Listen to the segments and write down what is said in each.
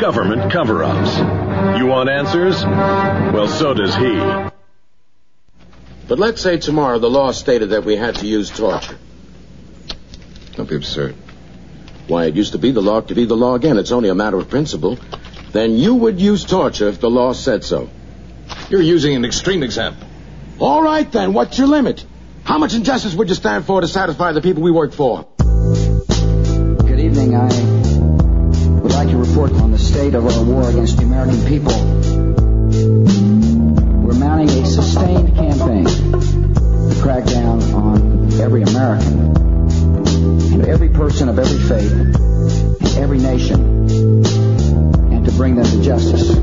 government cover ups. You want answers? Well, so does he. But let's say tomorrow the law stated that we had to use torture. Don't be absurd. Why, it used to be the law to be the law again. It's only a matter of principle. Then you would use torture if the law said so. You're using an extreme example. All right, then. What's your limit? How much injustice would you stand for to satisfy the people we work for? Good evening. I would like to report on the state of our war against the American people. We're mounting a sustained campaign to crack down on every American and every person of every faith in every nation and to bring them to justice.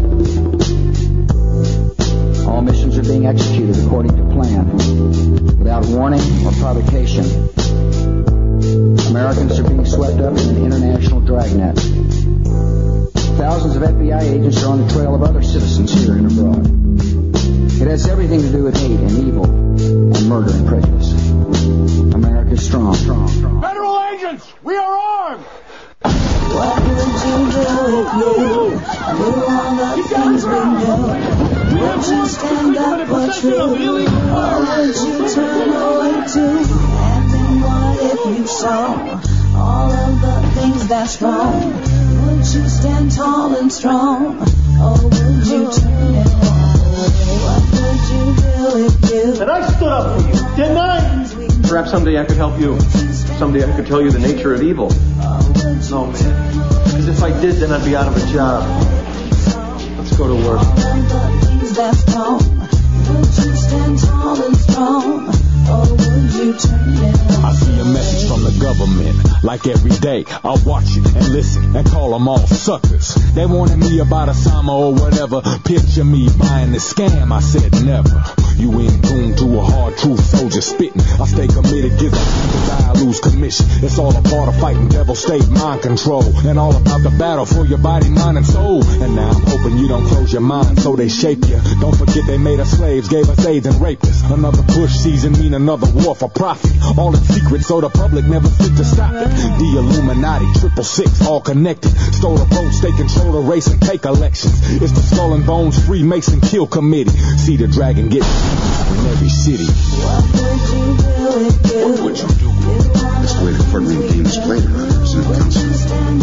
All missions are being executed according to plan without warning or provocation. Americans are being swept up in an international dragnet. Thousands of FBI agents are on the trail of other citizens here and abroad. It has everything to do with hate and evil and murder and prejudice. America is strong, strong, strong. Federal agents, we are armed! What would you do if you knew all the things we know? Would you stand up for truth? Or would you turn away too? And then what if you saw all of the things that's wrong? Would you stand tall and strong? Oh, or would you turn and walk? What would you do if you... And I stood up for you, didn't I? Perhaps someday I could help you. Someday I could tell you the nature of evil. Oh, no, man. Because if I did, then I'd be out of a job. Let's go to work. I see a message from the government. Like every day, I watch it and listen and call them all suckers. They wanted me about a Osama or whatever. Picture me buying the scam. I said never. You in tune to a hard truth soldier spitting. I stay committed, give to die, I lose commission. It's all a part of fighting devil state mind control. And all about the battle for your body, mind, and soul. And now I'm hoping you don't close your mind so they shape you. Don't forget they made us slaves, gave us AIDS and raped us. Another push season mean another war for profit. All in secret so the public never think to stop it. The Illuminati, triple six, all connected. Stole the votes, they control the race and take elections. It's the Skull and Bones Freemason Kill Committee. See the dragon get in every city. What would you do? The way the Ferdinand game is played around it,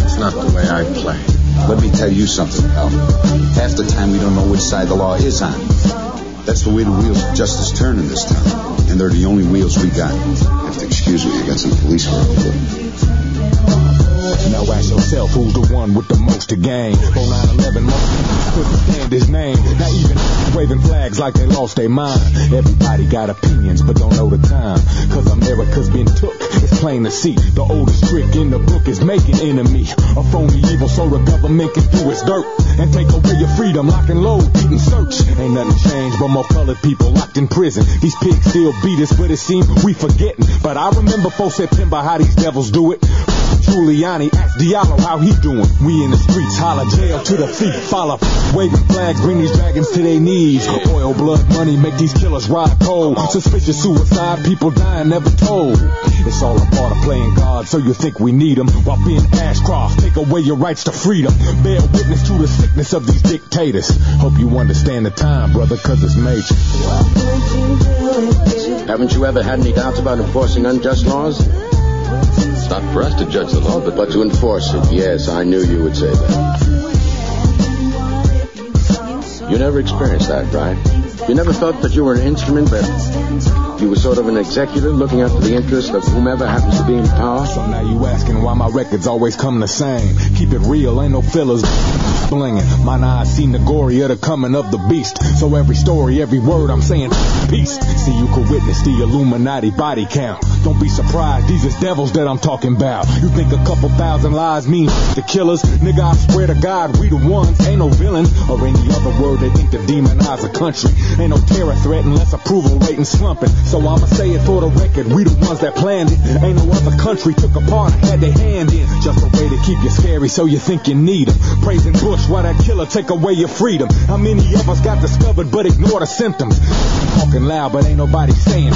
It's not the way I play. Let me tell you something, pal. Half the time we don't know which side the law is on. That's the way the wheels of justice turn in this town. And they're the only wheels we got. Have to excuse me, I got some police work. Now ask yourself who's the one with the most to gain. On 9-11, couldn't stand his name. Now even waving flags like they lost their mind. Everybody got opinions, but don't know the time. Cause America's been took, it's plain to see. The oldest trick in the book is making enemy. A phony evil so the government can do its dirt. And take away your freedom, lock and load, beat and search. Ain't nothing changed but more colored people locked in prison. These pigs still beat us, but it seems we forgetting. But I remember 4 September how these devils do it. Giuliani, ask Diallo how he doing. We in the streets, holler jail to the feet, follow. Waving flags, bring these dragons to their knees. Oil, blood, money, make these killers ride cold. Suspicious suicide, people dying, never told. It's all a part of playing God, so you think we need them. While being Ashcroft, take away your rights to freedom. Bear witness to the sickness of these dictators. Hope you understand the time, brother, cause it's major. Haven't you ever had any doubts about enforcing unjust laws? It's not for us to judge the law, but, But to enforce it, yes, I knew you would say that. You never experienced that, right? You never felt that you were an instrument, but you were sort of an executive looking after the interests of whomever happens to be in power? So now you asking why my records always come the same. Keep it real, ain't no fillers blinging. Mine eyes gory of the coming of the beast. So every story, every word I'm saying, peace. See, you could witness the Illuminati body count. Don't be surprised, these is devils that I'm talking about. You think a couple thousand lies mean the killers? Nigga, I swear to God, we the ones. Ain't no villains or any other word they think to demonize a country. Ain't no terror threat unless approval rating slumping. So I'ma say it for the record, we the ones that planned it. Ain't no other country took a part, had their hand in. Just a way to keep you scary so you think you need them. Praising Bush while that killer take away your freedom. How many of us got discovered but ignore the symptoms? Talking loud but ain't nobody saying.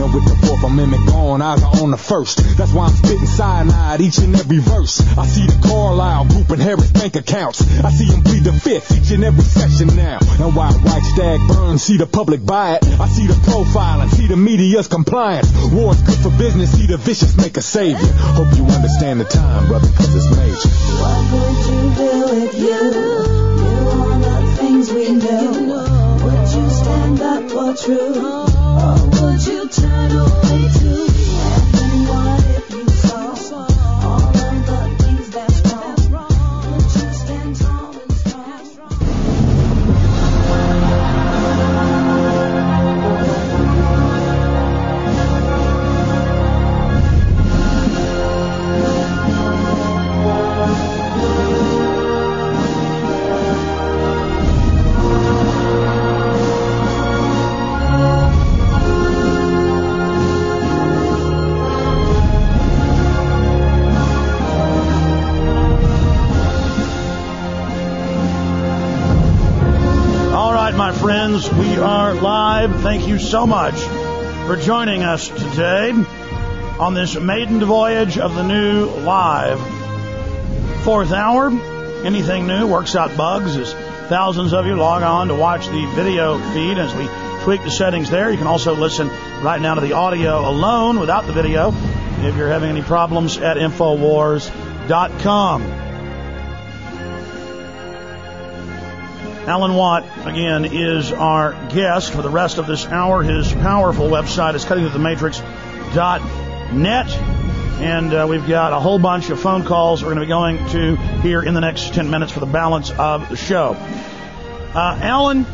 And with the Fourth Amendment gone, eyes are on the first. That's why I'm spitting cyanide each and every verse. I see the Carlyle group and Harris bank accounts. I see them plead the fifth each and every session now. And while White Stag burns, see the public buy it. I see the profile and see the media's compliance. War's good for business, see the vicious make a savior. Hope you understand the time, brother, cause it's major. What would you do if you knew all the things we knew? Would you stand up for truth? Or would you turn away too? Live. Thank you so much for joining us today on this maiden voyage of the new live fourth hour. Anything new works out bugs as thousands of you log on to watch the video feed as we tweak the settings there. You can also listen right now to the audio alone without the video if you're having any problems at Infowars.com. Alan Watt, again, is our guest for the rest of this hour. His powerful website is cuttingthroughthematrix.net. And uh, we've got a whole bunch of phone calls we're going to be going to here in the next 10 minutes for the balance of the show. Uh, Alan,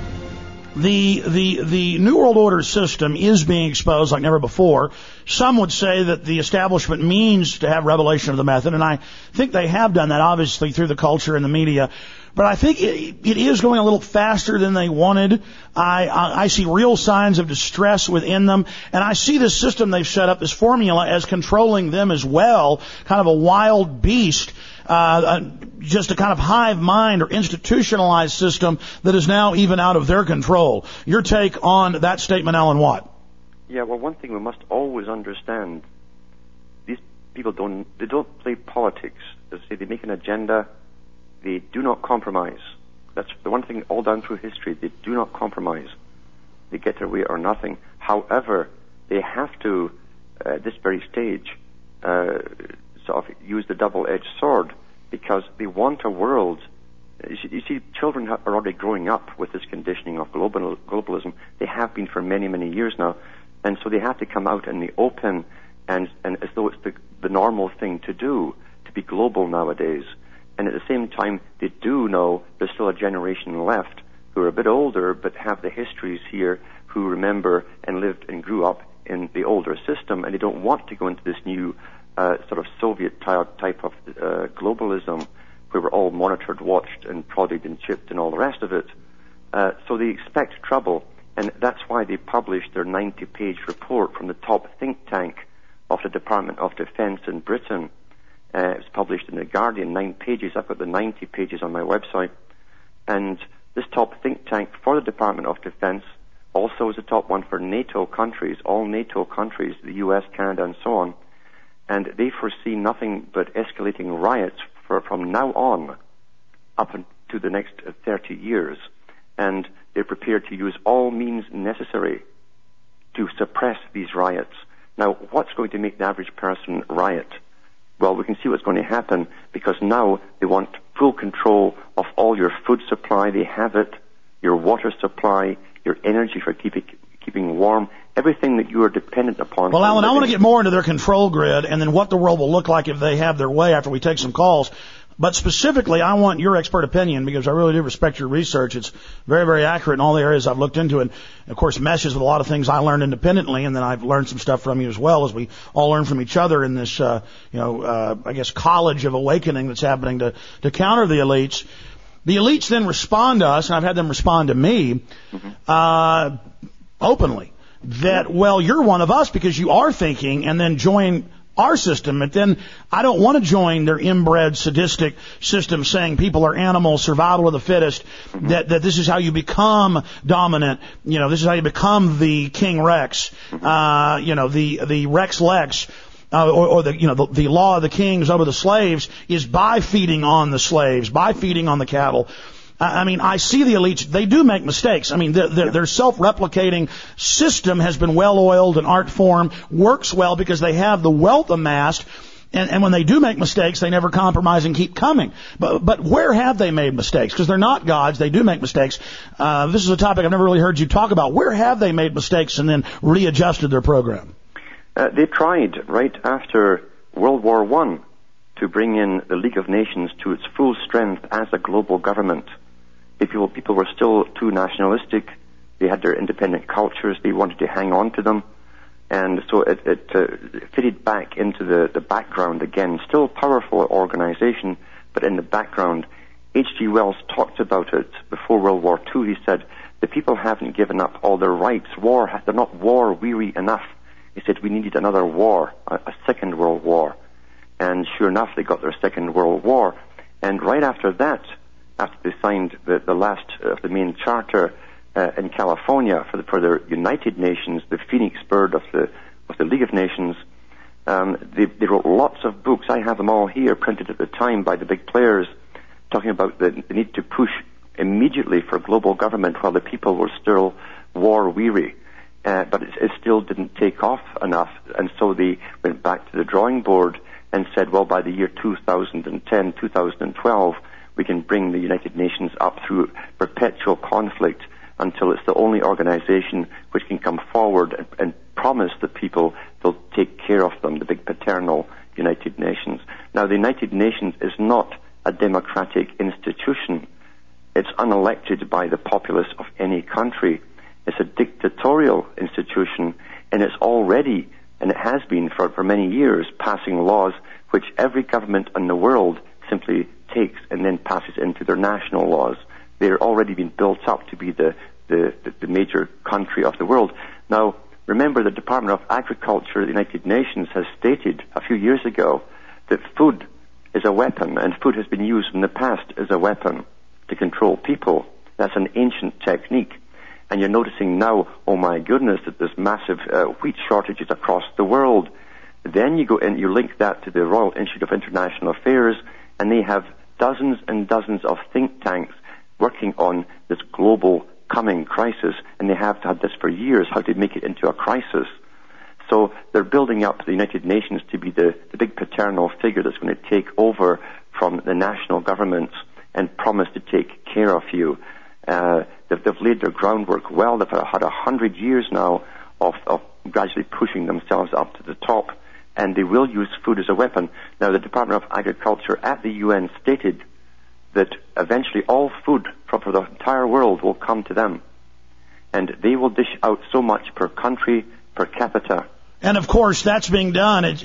the, the, the New World Order system is being exposed like never before. Some would say that the establishment means to have revelation of the method, and I think they have done that, obviously, through the culture and the media. But I think it, it is going a little faster than they wanted. I, I, I see real signs of distress within them, and I see this system they've set up, this formula, as controlling them as well, kind of a wild beast. Uh, uh, just a kind of hive mind or institutionalized system that is now even out of their control. Your take on that statement, Alan Watt? Yeah, well, one thing we must always understand: these people don't they don't play politics. They say they make an agenda. They do not compromise. That's the one thing all down through history. They do not compromise. They get their way or nothing. However, they have to, uh, at this very stage, uh, sort of use the double-edged sword because they want a world. You see, you see, children are already growing up with this conditioning of global, globalism. They have been for many, many years now, and so they have to come out in the open, and, and as though it's the, the normal thing to do to be global nowadays. And at the same time, they do know there's still a generation left who are a bit older but have the histories here, who remember and lived and grew up in the older system, and they don't want to go into this new uh, sort of Soviet ty- type of uh, globalism where we're all monitored, watched, and prodded and chipped and all the rest of it. Uh, so they expect trouble, and that's why they published their 90-page report from the top think tank of the Department of Defense in Britain. Uh, it was published in the Guardian, nine pages. I've got the 90 pages on my website. And this top think tank for the Department of Defense also is the top one for NATO countries, all NATO countries, the US, Canada, and so on. And they foresee nothing but escalating riots for, from now on up to the next uh, 30 years. And they're prepared to use all means necessary to suppress these riots. Now, what's going to make the average person riot? Well, we can see what's going to happen because now they want full control of all your food supply. They have it, your water supply, your energy for keeping keeping warm, everything that you are dependent upon. Well, Alan, I want to get more into their control grid and then what the world will look like if they have their way after we take some calls. But specifically, I want your expert opinion because I really do respect your research. It's very, very accurate in all the areas I've looked into. And of course, meshes with a lot of things I learned independently. And then I've learned some stuff from you as well as we all learn from each other in this, uh, you know, uh, I guess college of awakening that's happening to, to counter the elites. The elites then respond to us, and I've had them respond to me, uh, openly that, well, you're one of us because you are thinking and then join our system, but then I don't want to join their inbred sadistic system saying people are animals, survival of the fittest, that, that this is how you become dominant, you know, this is how you become the King Rex, uh, you know, the, the Rex Lex, uh, or, or, the you know the, the, law of the kings over the slaves is by feeding on the slaves, by feeding on the cattle. I mean, I see the elites. They do make mistakes. I mean, their, their, their self-replicating system has been well-oiled and art form works well because they have the wealth amassed. And, and when they do make mistakes, they never compromise and keep coming. But, but where have they made mistakes? Because they're not gods. They do make mistakes. Uh, this is a topic I've never really heard you talk about. Where have they made mistakes and then readjusted their program? Uh, they tried right after World War One to bring in the League of Nations to its full strength as a global government. People, people were still too nationalistic. They had their independent cultures. They wanted to hang on to them. And so it, it uh, fitted back into the, the background again. Still powerful organization, but in the background. H.G. Wells talked about it before World War II. He said, the people haven't given up all their rights. War, they're not war weary enough. He said we needed another war, a, a second world war. And sure enough, they got their second world war. And right after that, after they signed the, the last of the main charter uh, in California for the, for the United Nations, the phoenix bird of the of the League of Nations, um, they, they wrote lots of books. I have them all here, printed at the time by the big players, talking about the, the need to push immediately for global government while the people were still war weary uh, but it, it still didn't take off enough. And so they went back to the drawing board and said, well, by the year 2010, 2012, we can bring the United Nations up through perpetual conflict until it's the only organization which can come forward and, and promise the people they'll take care of them, the big paternal United Nations. Now, the United Nations is not a democratic institution. It's unelected by the populace of any country. It's a dictatorial institution, and it's already, and it has been for, for many years, passing laws which every government in the world simply takes and then passes into their national laws. They're already been built up to be the, the, the major country of the world. Now, remember the Department of Agriculture of the United Nations has stated a few years ago that food is a weapon, and food has been used in the past as a weapon to control people. That's an ancient technique and you're noticing now, oh my goodness, that there's massive uh, wheat shortages across the world. Then you go and you link that to the Royal Institute of International Affairs, and they have dozens and dozens of think tanks working on this global coming crisis, and they have had this for years, how to make it into a crisis. So they're building up the United Nations to be the, the big paternal figure that's going to take over from the national governments and promise to take care of you. Uh, they've, they've, laid their groundwork well. They've had a hundred years now of, of gradually pushing themselves up to the top, and they will use food as a weapon. Now, the Department of Agriculture at the UN stated that eventually all food for the entire world will come to them, and they will dish out so much per country per capita and of course, that's being done it,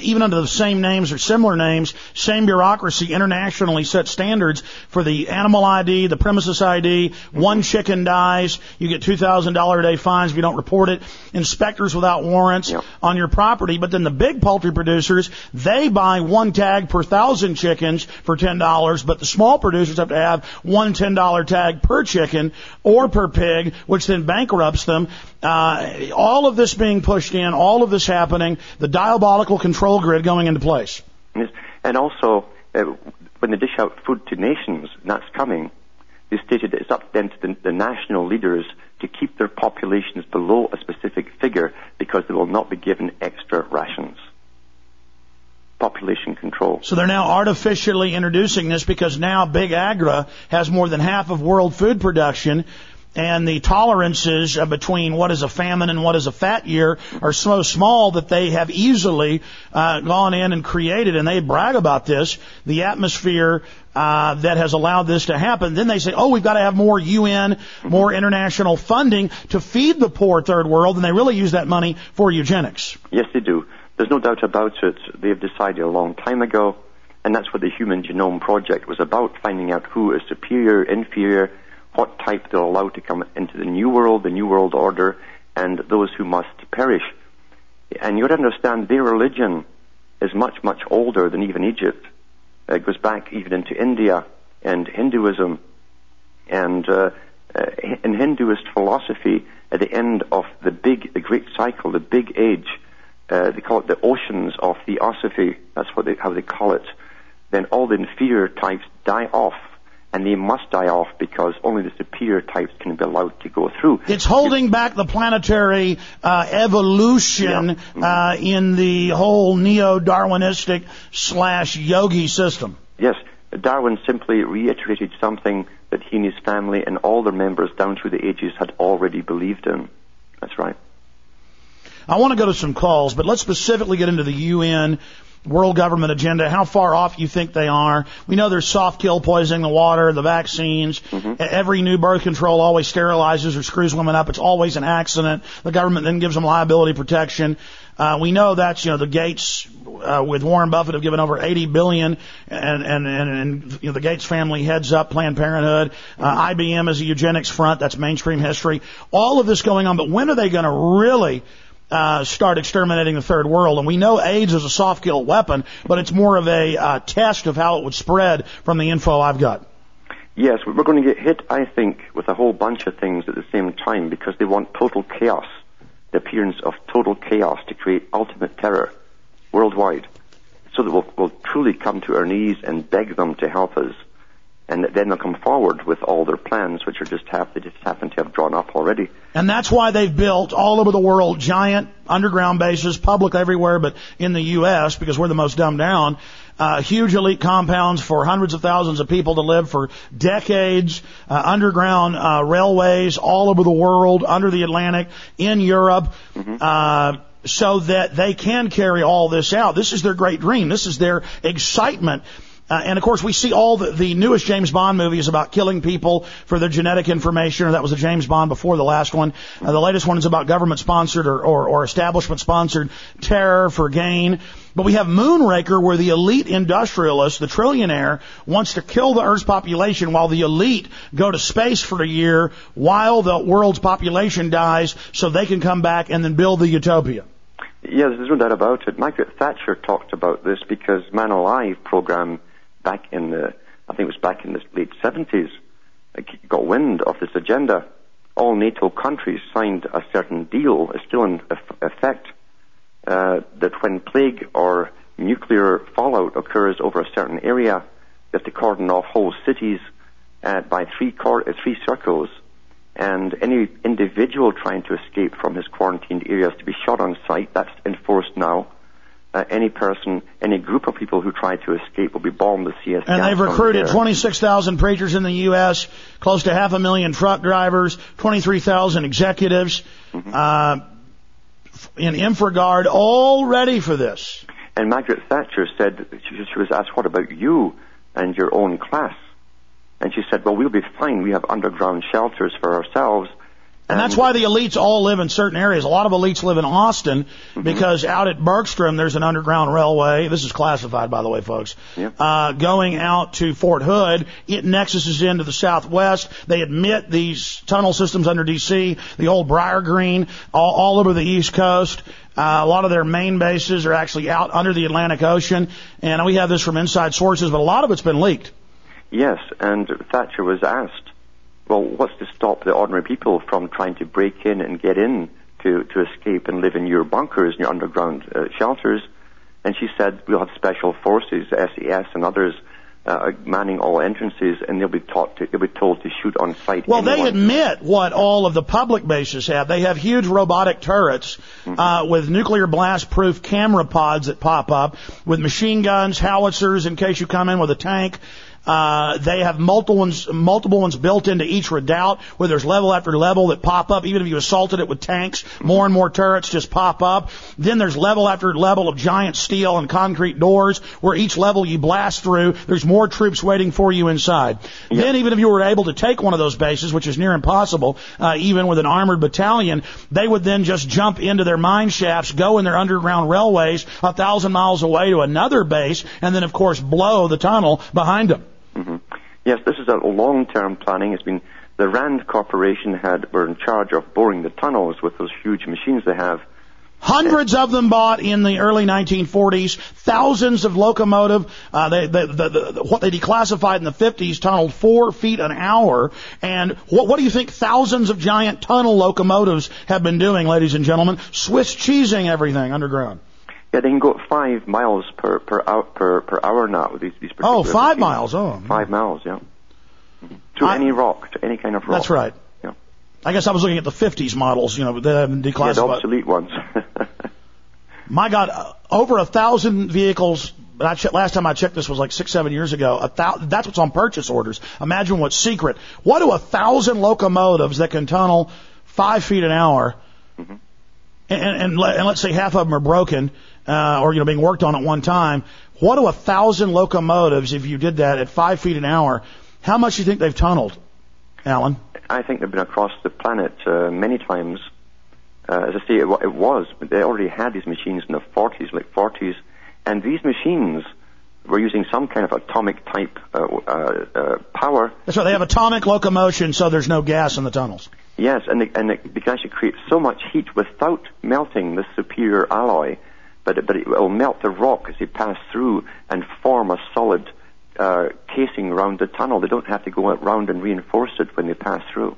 even under the same names or similar names, same bureaucracy internationally set standards for the animal ID, the premises ID. One chicken dies, you get $2,000 a day fines if you don't report it. Inspectors without warrants yep. on your property. But then the big poultry producers, they buy one tag per thousand chickens for $10, but the small producers have to have one $10 tag per chicken or per pig, which then bankrupts them. Uh, all of this being pushed in, all of this happening, the diabolical control grid going into place. And also, uh, when they dish out food to nations, and that's coming, they stated that it's up then to the, the national leaders to keep their populations below a specific figure because they will not be given extra rations population control. So they're now artificially introducing this because now Big Agra has more than half of world food production and the tolerances between what is a famine and what is a fat year are so small that they have easily uh, gone in and created, and they brag about this, the atmosphere uh, that has allowed this to happen. Then they say, oh, we've got to have more UN, more international funding to feed the poor third world, and they really use that money for eugenics. Yes, they do. There's no doubt about it. They've decided a long time ago, and that's what the Human Genome Project was about, finding out who is superior, inferior, what type they're allowed to come into the New World, the New World Order, and those who must perish. And you have to understand their religion is much, much older than even Egypt. It goes back even into India and Hinduism. And uh, uh, in Hinduist philosophy, at the end of the big, the great cycle, the big age, uh, they call it the oceans of theosophy. That's what they, how they call it. Then all the inferior types die off, and they must die off because only the superior types can be allowed to go through. It's holding back the planetary uh, evolution uh, in the whole neo-Darwinistic slash yogi system. Yes, Darwin simply reiterated something that he and his family and all their members down through the ages had already believed in. That's right. I want to go to some calls, but let's specifically get into the UN world government agenda, how far off you think they are. We know there's soft kill poisoning, the water, the vaccines. Mm-hmm. Every new birth control always sterilizes or screws women up. It's always an accident. The government then gives them liability protection. Uh, we know that's you know the Gates uh, with Warren Buffett have given over 80 billion, and and and, and you know, the Gates family heads up Planned Parenthood. Uh, IBM is a eugenics front. That's mainstream history. All of this going on, but when are they going to really? Uh, start exterminating the third world. And we know AIDS is a soft kill weapon, but it's more of a uh, test of how it would spread from the info I've got. Yes, we're going to get hit, I think, with a whole bunch of things at the same time because they want total chaos, the appearance of total chaos to create ultimate terror worldwide, so that we'll, we'll truly come to our knees and beg them to help us. And then they'll come forward with all their plans, which are just have, they just happen to have drawn up already. And that's why they've built all over the world giant underground bases, public everywhere, but in the U.S., because we're the most dumbed down, uh, huge elite compounds for hundreds of thousands of people to live for decades, uh, underground uh, railways all over the world, under the Atlantic, in Europe, uh, so that they can carry all this out. This is their great dream. This is their excitement. Uh, and of course, we see all the, the newest James Bond movies about killing people for their genetic information, or that was a James Bond before the last one. Uh, the latest one is about government sponsored or, or, or establishment sponsored terror for gain. But we have Moonraker where the elite industrialist, the trillionaire, wants to kill the Earth's population while the elite go to space for a year while the world's population dies so they can come back and then build the utopia. Yes, there's no doubt about it. Margaret Thatcher talked about this because Man Alive program back in the, I think it was back in the late 70s, got wind of this agenda. All NATO countries signed a certain deal, it's still in effect, uh, that when plague or nuclear fallout occurs over a certain area, you have to cordon off whole cities uh, by three, cor- uh, three circles, and any individual trying to escape from his quarantined areas to be shot on sight. That's enforced now. Uh, any person, any group of people who try to escape will be bombed with CS. And they've recruited 26,000 preachers in the U.S., close to half a million truck drivers, 23,000 executives, uh, in InfraGard, all ready for this. And Margaret Thatcher said, she, she was asked, what about you and your own class? And she said, well, we'll be fine. We have underground shelters for ourselves. And that's why the elites all live in certain areas. A lot of elites live in Austin because out at Bergstrom there's an underground railway. This is classified, by the way, folks. Uh, going out to Fort Hood, it nexuses into the southwest. They admit these tunnel systems under D.C., the old Briar Green, all, all over the East Coast. Uh, a lot of their main bases are actually out under the Atlantic Ocean, and we have this from inside sources, but a lot of it's been leaked. Yes, and Thatcher was asked, well, what's to stop the ordinary people from trying to break in and get in to, to escape and live in your bunkers and your underground uh, shelters? And she said, we'll have special forces, SAS and others, uh, manning all entrances, and they'll be taught to, they'll be told to shoot on sight. Well, they admit what all of the public bases have. They have huge robotic turrets uh, with nuclear blast proof camera pods that pop up with machine guns, howitzers in case you come in with a tank. Uh, they have multiple ones, multiple ones built into each redoubt where there's level after level that pop up. Even if you assaulted it with tanks, more and more turrets just pop up. Then there's level after level of giant steel and concrete doors where each level you blast through, there's more troops waiting for you inside. Then even if you were able to take one of those bases, which is near impossible, uh, even with an armored battalion, they would then just jump into their mine shafts, go in their underground railways a thousand miles away to another base, and then of course blow the tunnel behind them. Hmm Yes, this is a long-term planning. It's been the Rand Corporation had were in charge of boring the tunnels with those huge machines they have, Hundreds of them bought in the early 1940s. Thousands of locomotive. Uh, they, they, the, the, what they declassified in the 50s tunneled four feet an hour. And what, what do you think thousands of giant tunnel locomotives have been doing, ladies and gentlemen? Swiss cheesing everything underground. Yeah, they can go at five miles per per hour per, per hour now. These these Oh, particular five machines. miles. Oh, Five miles, yeah. To I- any rock, to any kind of rock. that's right. Yeah. I guess I was looking at the 50s models, you know, that have been Yeah, the declassified. obsolete ones. My God, uh, over a thousand vehicles. But I che- last time I checked, this was like six, seven years ago. A thou- that's what's on purchase orders. Imagine what's secret. What do a thousand locomotives that can tunnel five feet an hour, Mm-hmm. and, and, let, and let's say half of them are broken, uh, or you know being worked on at one time. What do a thousand locomotives, if you did that at five feet an hour, how much do you think they've tunneled, Alan? I think they've been across the planet uh, many times. Uh, as I say, it, it was, they already had these machines in the 40s, late 40s, and these machines were using some kind of atomic type uh, uh, uh, power. That's right. They have atomic locomotion, so there's no gas in the tunnels. Yes, and, they, and it, they can actually create so much heat without melting this superior alloy, but it, but it will melt the rock as they pass through and form a solid uh, casing around the tunnel. They don't have to go around and reinforce it when they pass through.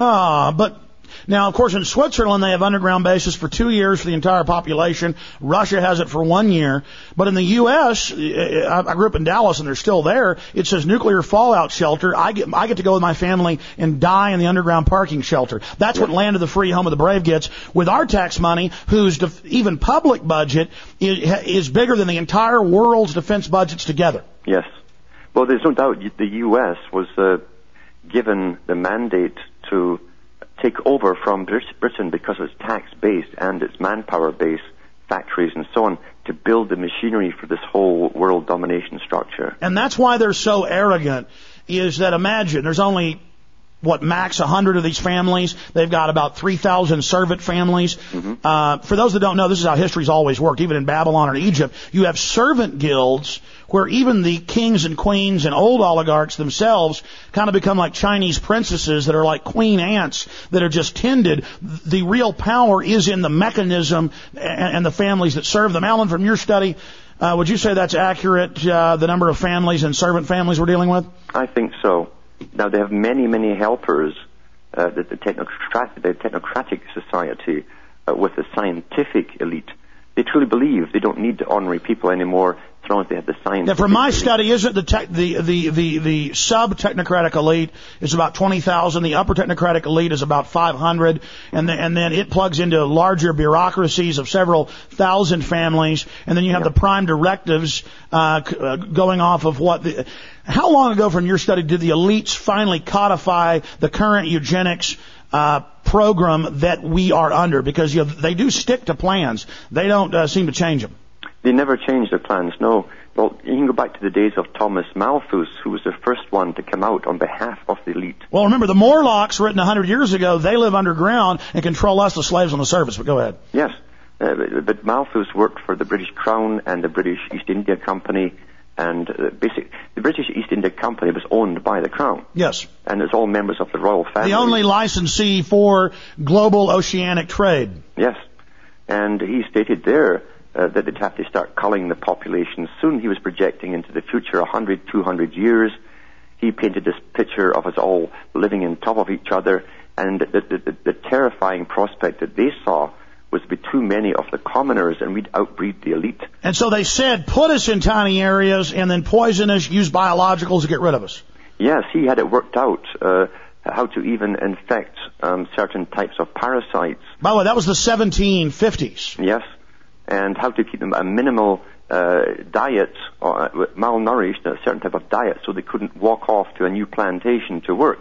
Ah, but now, of course, in Switzerland, they have underground bases for two years for the entire population. Russia has it for one year. But in the U.S., I grew up in Dallas and they're still there. It says nuclear fallout shelter. I get, I get to go with my family and die in the underground parking shelter. That's what Land of the Free, Home of the Brave gets with our tax money, whose def- even public budget is, is bigger than the entire world's defense budgets together. Yes. Well, there's no doubt the U.S. was uh, given the mandate to take over from Brit- Britain because of its tax base and its manpower base, factories and so on, to build the machinery for this whole world domination structure. And that's why they're so arrogant is that imagine there's only what max 100 of these families. They've got about 3,000 servant families. Uh, for those that don't know, this is how history's always worked. Even in Babylon or Egypt, you have servant guilds where even the kings and queens and old oligarchs themselves kind of become like Chinese princesses that are like queen ants that are just tended. The real power is in the mechanism and, the families that serve them. Alan, from your study, uh, would you say that's accurate? Uh, the number of families and servant families we're dealing with? I think so. Now they have many, many helpers. Uh, the, the, technocrat- the technocratic society uh, with the scientific elite. They truly believe they don't need ordinary people anymore as they have the science. Now, from my study, isn't the tech, the the the the sub technocratic elite is about twenty thousand. The upper technocratic elite is about five hundred, and then and then it plugs into larger bureaucracies of several thousand families, and then you have the prime directives uh, c- uh, going off of what. The, how long ago from your study did the elites finally codify the current eugenics? Uh, program that we are under because you know, they do stick to plans. They don't uh, seem to change them. They never change their plans, no. Well, you can go back to the days of Thomas Malthus, who was the first one to come out on behalf of the elite. Well, remember the Morlocks written 100 years ago, they live underground and control us, the slaves on the surface. But go ahead. Yes, uh, but, but Malthus worked for the British Crown and the British East India Company, and uh, basic, the British East India Company was owned by the Crown, Yes. and it's all members of the royal family. The only licensee for global oceanic trade. Yes, and he stated there uh, that they'd have to start culling the population soon. He was projecting into the future 100, 200 years. He painted this picture of us all living on top of each other, and the, the, the, the terrifying prospect that they saw was to be too many of the commoners, and we'd outbreed the elite. And so they said, put us in tiny areas and then poison us, use biologicals to get rid of us. Yes, he had it worked out uh, how to even infect um, certain types of parasites. By the way, that was the 1750s. Yes, and how to keep them a minimal uh, diet, or uh, malnourished, a certain type of diet, so they couldn't walk off to a new plantation to work.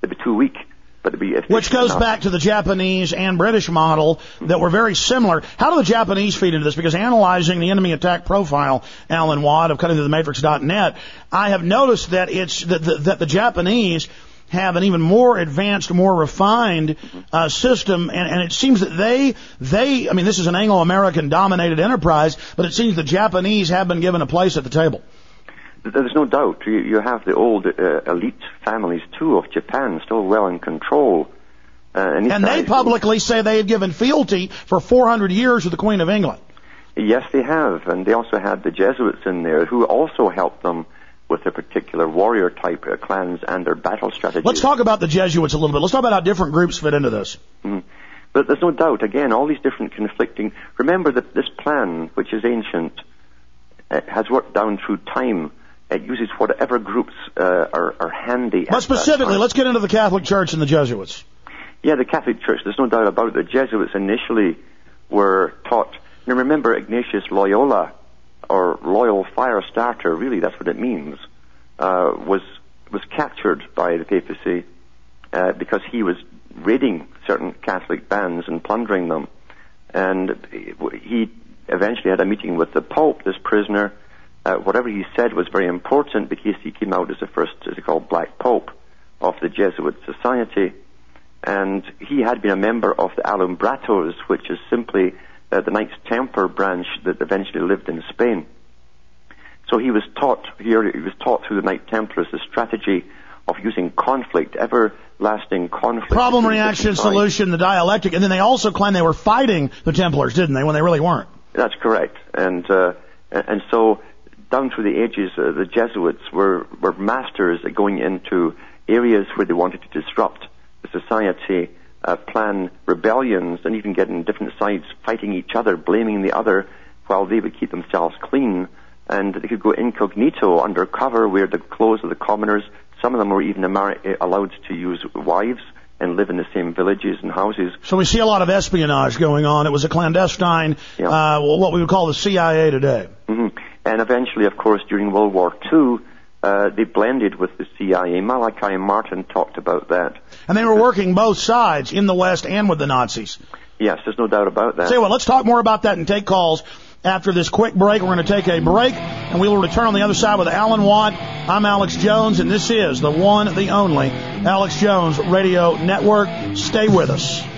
They'd be too weak, but they'd be efficient Which goes enough. back to the Japanese and British model that were very similar. How do the Japanese feed into this? Because analyzing the enemy attack profile, Alan Watt of cuttingthroughthematrix.net, I have noticed that it's that the, that the Japanese have an even more advanced, more refined uh, system, and, and it seems that they they I mean this is an Anglo-American dominated enterprise, but it seems the Japanese have been given a place at the table. There's no doubt. You, you have the old uh, elite families too of Japan still well in control, Uh, and, And they publicly say they had given fealty for 400 years to the Queen of England. Yes, they have, and they also had the Jesuits in there who also helped them with their particular warrior type uh, clans and their battle strategies. Let's talk about the Jesuits a little bit. Let's talk about how different groups fit into this. Mhm. But there's no doubt, again, all these different conflicting. Remember that this plan, which is ancient, uh, has worked down through time. It uses whatever groups uh, are, are handy. But specifically, let's get into the Catholic Church and the Jesuits. Yeah, the Catholic Church, there's no doubt about it. The Jesuits initially were taught. Now remember Ignatius Loyola, or Loyal Fire Starter, really that's what it means, uh, was, was captured by the papacy uh, because he was raiding certain Catholic bands and plundering them. And he eventually had a meeting with the Pope, this prisoner. Uh, whatever he said was very important because he came out as the first, as they call, Black Pope of the Jesuit Society and he had been a member of the Alumbrados, which is simply uh, the Knights Templar branch that eventually lived in Spain. So he was taught here, he was taught through the Knight Templars the strategy of using conflict, everlasting conflict. Problem, reaction, solution, the dialectic, and then they also claimed they were fighting the Templars, didn't they, when they really weren't? That's correct. And uh, and so down through the ages, uh, the Jesuits were were masters at going into areas where they wanted to disrupt the society, uh, plan rebellions, and even get in different sides fighting each other, blaming the other, while they would keep themselves clean. And they could go incognito, undercover, wear the clothes of the commoners. Some of them were even uh, allowed to use wives and live in the same villages and houses. So we see a lot of espionage going on. It was a clandestine, uh, what we would call the CIA today. hmm And eventually, of course, during World War II, uh, they blended with the CIA. Malachi Martin talked about that. And they were working both sides, in the West and with the Nazis. Yes, there's no doubt about that. Say what, let's talk more about that and take calls after this quick break. We're going to take a break and we will return on the other side with Alan Watt. I'm Alex Jones and this is the one, the only Alex Jones Radio Network. Stay with us.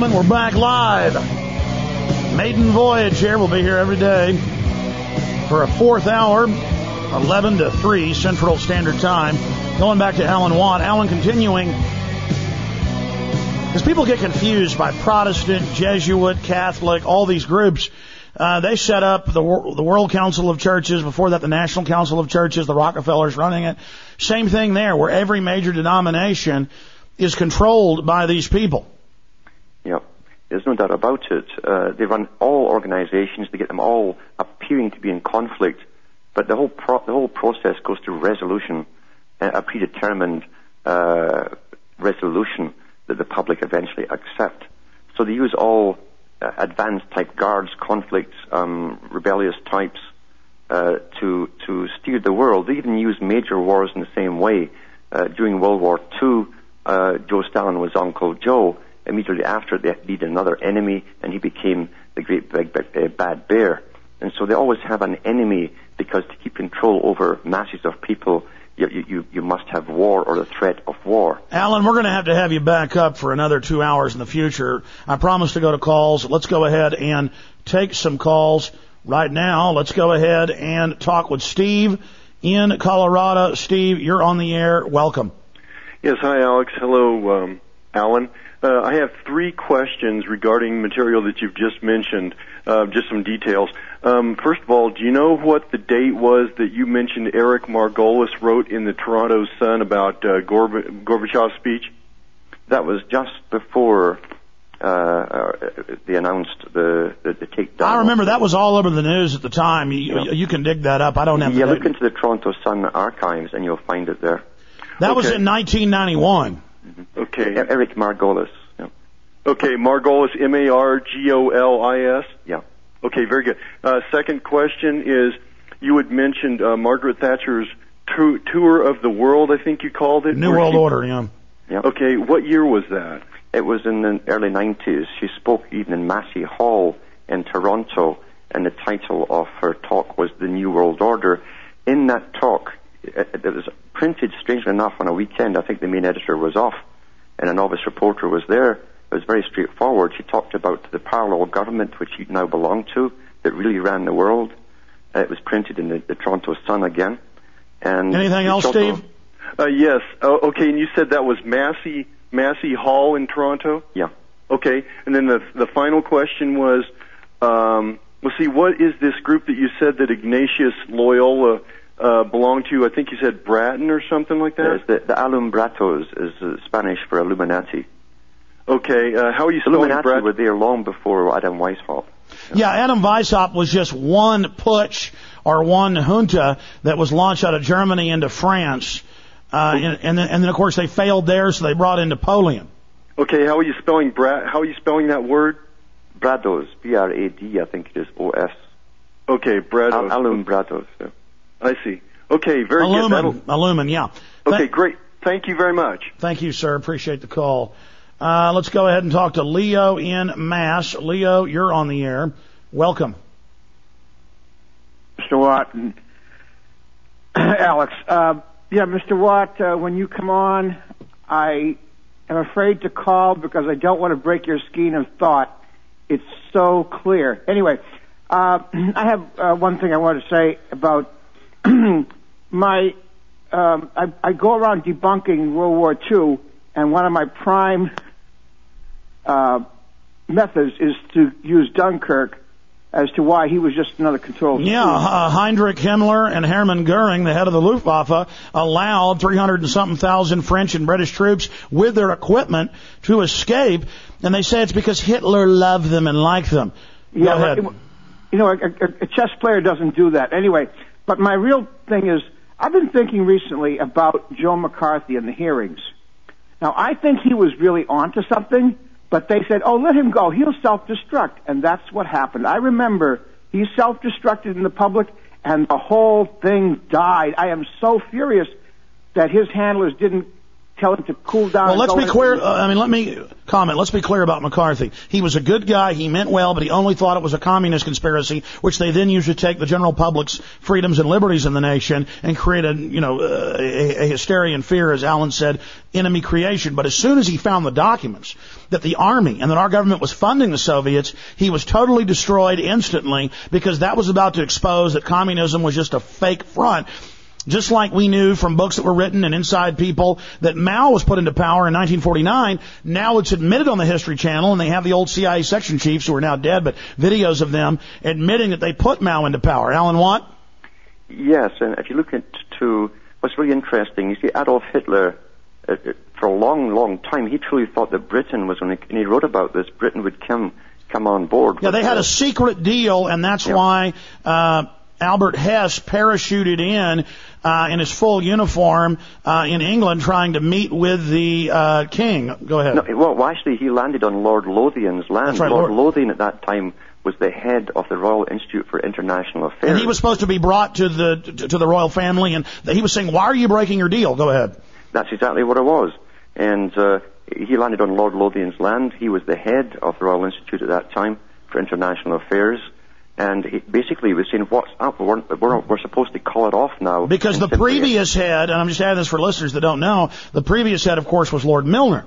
Gentlemen, we're back live. Maiden Voyage here. We'll be here every day for a fourth hour, 11 to 3 Central Standard Time. Going back to Alan Watt. Alan continuing, because people get confused by Protestant, Jesuit, Catholic, all these groups. Uh, they set up the, the World Council of Churches, before that the National Council of Churches, the Rockefellers running it. Same thing there, where every major denomination is controlled by these people. There's no doubt about it. Uh, they run all organizations. They get them all appearing to be in conflict. But the whole pro- the whole process goes to resolution, a predetermined uh, resolution that the public eventually accept. So they use all uh, advanced type guards, conflicts, um, rebellious types uh, to to steer the world. They even use major wars in the same way. Uh, during World War II, uh, Joe Stalin was Uncle Joe. Immediately after, they needed another enemy, and he became the great big, big uh, bad bear. And so they always have an enemy because to keep control over masses of people, you, you, you must have war or the threat of war. Alan, we're going to have to have you back up for another two hours in the future. I promise to go to calls. Let's go ahead and take some calls right now. Let's go ahead and talk with Steve in Colorado. Steve, you're on the air. Welcome. Yes, hi, Alex. Hello, um, Alan. Uh, I have three questions regarding material that you've just mentioned, uh, just some details. Um, first of all, do you know what the date was that you mentioned Eric Margolis wrote in the Toronto Sun about uh, Gorb- Gorbachev's speech? That was just before uh, uh, they announced the, the, the takedown. I remember that was all over the news at the time. You, Yeah. you can dig that up. I don't have Yeah, look into the Toronto Sun archives and you'll find it there. That was in 1991. Okay. E- Eric Margolis. Yeah. Okay, Margolis, M-A-R-G-O-L-I-S? Yeah. Okay, very good. Uh, second question is, you had mentioned uh, Margaret Thatcher's tou- tour of the world, I think you called it. New World she- Order, yeah. Yeah. Okay, what year was that? It was in the early 90s. She spoke even in Massey Hall in Toronto, and the title of her talk was The New World Order. In that talk, it, it was printed, strangely enough, on a weekend. I think the main editor was off, and a novice reporter was there. It was very straightforward. She talked about the parallel government which you now belonged to that really ran the world. Uh, it was printed in the, the Toronto Sun again. And Anything else, it's also- Steve? Uh, yes. Oh, okay, and you said that was Massey Massey Hall in Toronto. Yeah. Okay, and then the the final question was, um, let's see, what is this group that you said that Ignatius Loyola uh, belonged to? I think you said Bratton or something like that. There's the, the Alumbrados is uh, Spanish for Illuminati. Okay, uh, how are you spelling Illuminati Brat? were there long before Adam Weishaupt. Yeah, Adam Weishaupt was just one putsch or one junta that was launched out of Germany into France. Uh, and, and, then, and then, of course, they failed there, so they brought in Napoleon. Okay, how are you spelling Brat? How are you spelling that word? Brados, B-R-A-D, I think it is O-S. Okay, Brados. Al- Alumbrados. Yeah. I see. Okay, very good. That'll, Illumin, Illumin, yeah. okay, Th- great. Thank you very much. Thank you, sir. Appreciate the call. Uh, let's go ahead and talk to Leo in Mass. Leo, you're on the air. Welcome. Mr. Watt and Alex. Uh, yeah, Mr. Watt, uh, when you come on, I am afraid to call because I don't want to break your skein of thought. It's so clear. Anyway, uh, I have uh, one thing I want to say about my. Um, I, I go around debunking World War II, and one of my prime uh, methods is to use Dunkirk as to why he was just another control. Yeah, uh, Heinrich Himmler and Hermann Goering, the head of the Luftwaffe, allowed 300 and something thousand French and British troops with their equipment to escape, and they say it's because Hitler loved them and liked them. Go Yeah, ahead. but, you know, a, a, a chess player doesn't do that. Anyway, but my real thing is, I've been thinking recently about Joe McCarthy and the hearings. Now, I think he was really onto something, but they said, oh, let him go. He'll self-destruct. And that's what happened. I remember he self-destructed in the public, and the whole thing died. I am so furious that his handlers didn't tell him to cool down. Well, let's be clear. Uh, I mean, let me comment. Let's be clear about McCarthy. He was a good guy. He meant well, but he only thought it was a communist conspiracy, which they then used to take the general public's freedoms and liberties in the nation and create a, you know, uh, a, a hysteria and fear, as Alan said, enemy creation. But as soon as he found the documents that the army and that our government was funding the Soviets, he was totally destroyed instantly because that was about to expose that communism was just a fake front. Just like we knew from books that were written and inside people that Mao was put into power in 1949, now it's admitted on the History Channel, and they have the old CIA section chiefs who are now dead, but videos of them admitting that they put Mao into power. Alan Watt? Yes, and if you look into what's really interesting, you see Adolf Hitler, uh, uh, for a long, long time, he truly thought that Britain was going to, and he wrote about this, Britain would come, come on board. Yeah, they had a secret deal, and that's why uh, Albert Hess parachuted in uh, in his full uniform uh, in England, trying to meet with the uh, king. Go ahead. No, well, actually, he landed on Lord Lothian's land. Right, Lord, Lord- Lothian at that time was the head of the Royal Institute for International Affairs. And he was supposed to be brought to the to, the royal family, and he was saying, "Why are you breaking your deal?" Go ahead. That's exactly what it was. And uh, he landed on Lord Lothian's land. He was the head of the Royal Institute at that time for International Affairs. And he basically was saying, what's up? We're, we're, we're supposed to call it off now. Because the previous head, and I'm just adding this for listeners that don't know, the previous head, of course, was Lord Milner.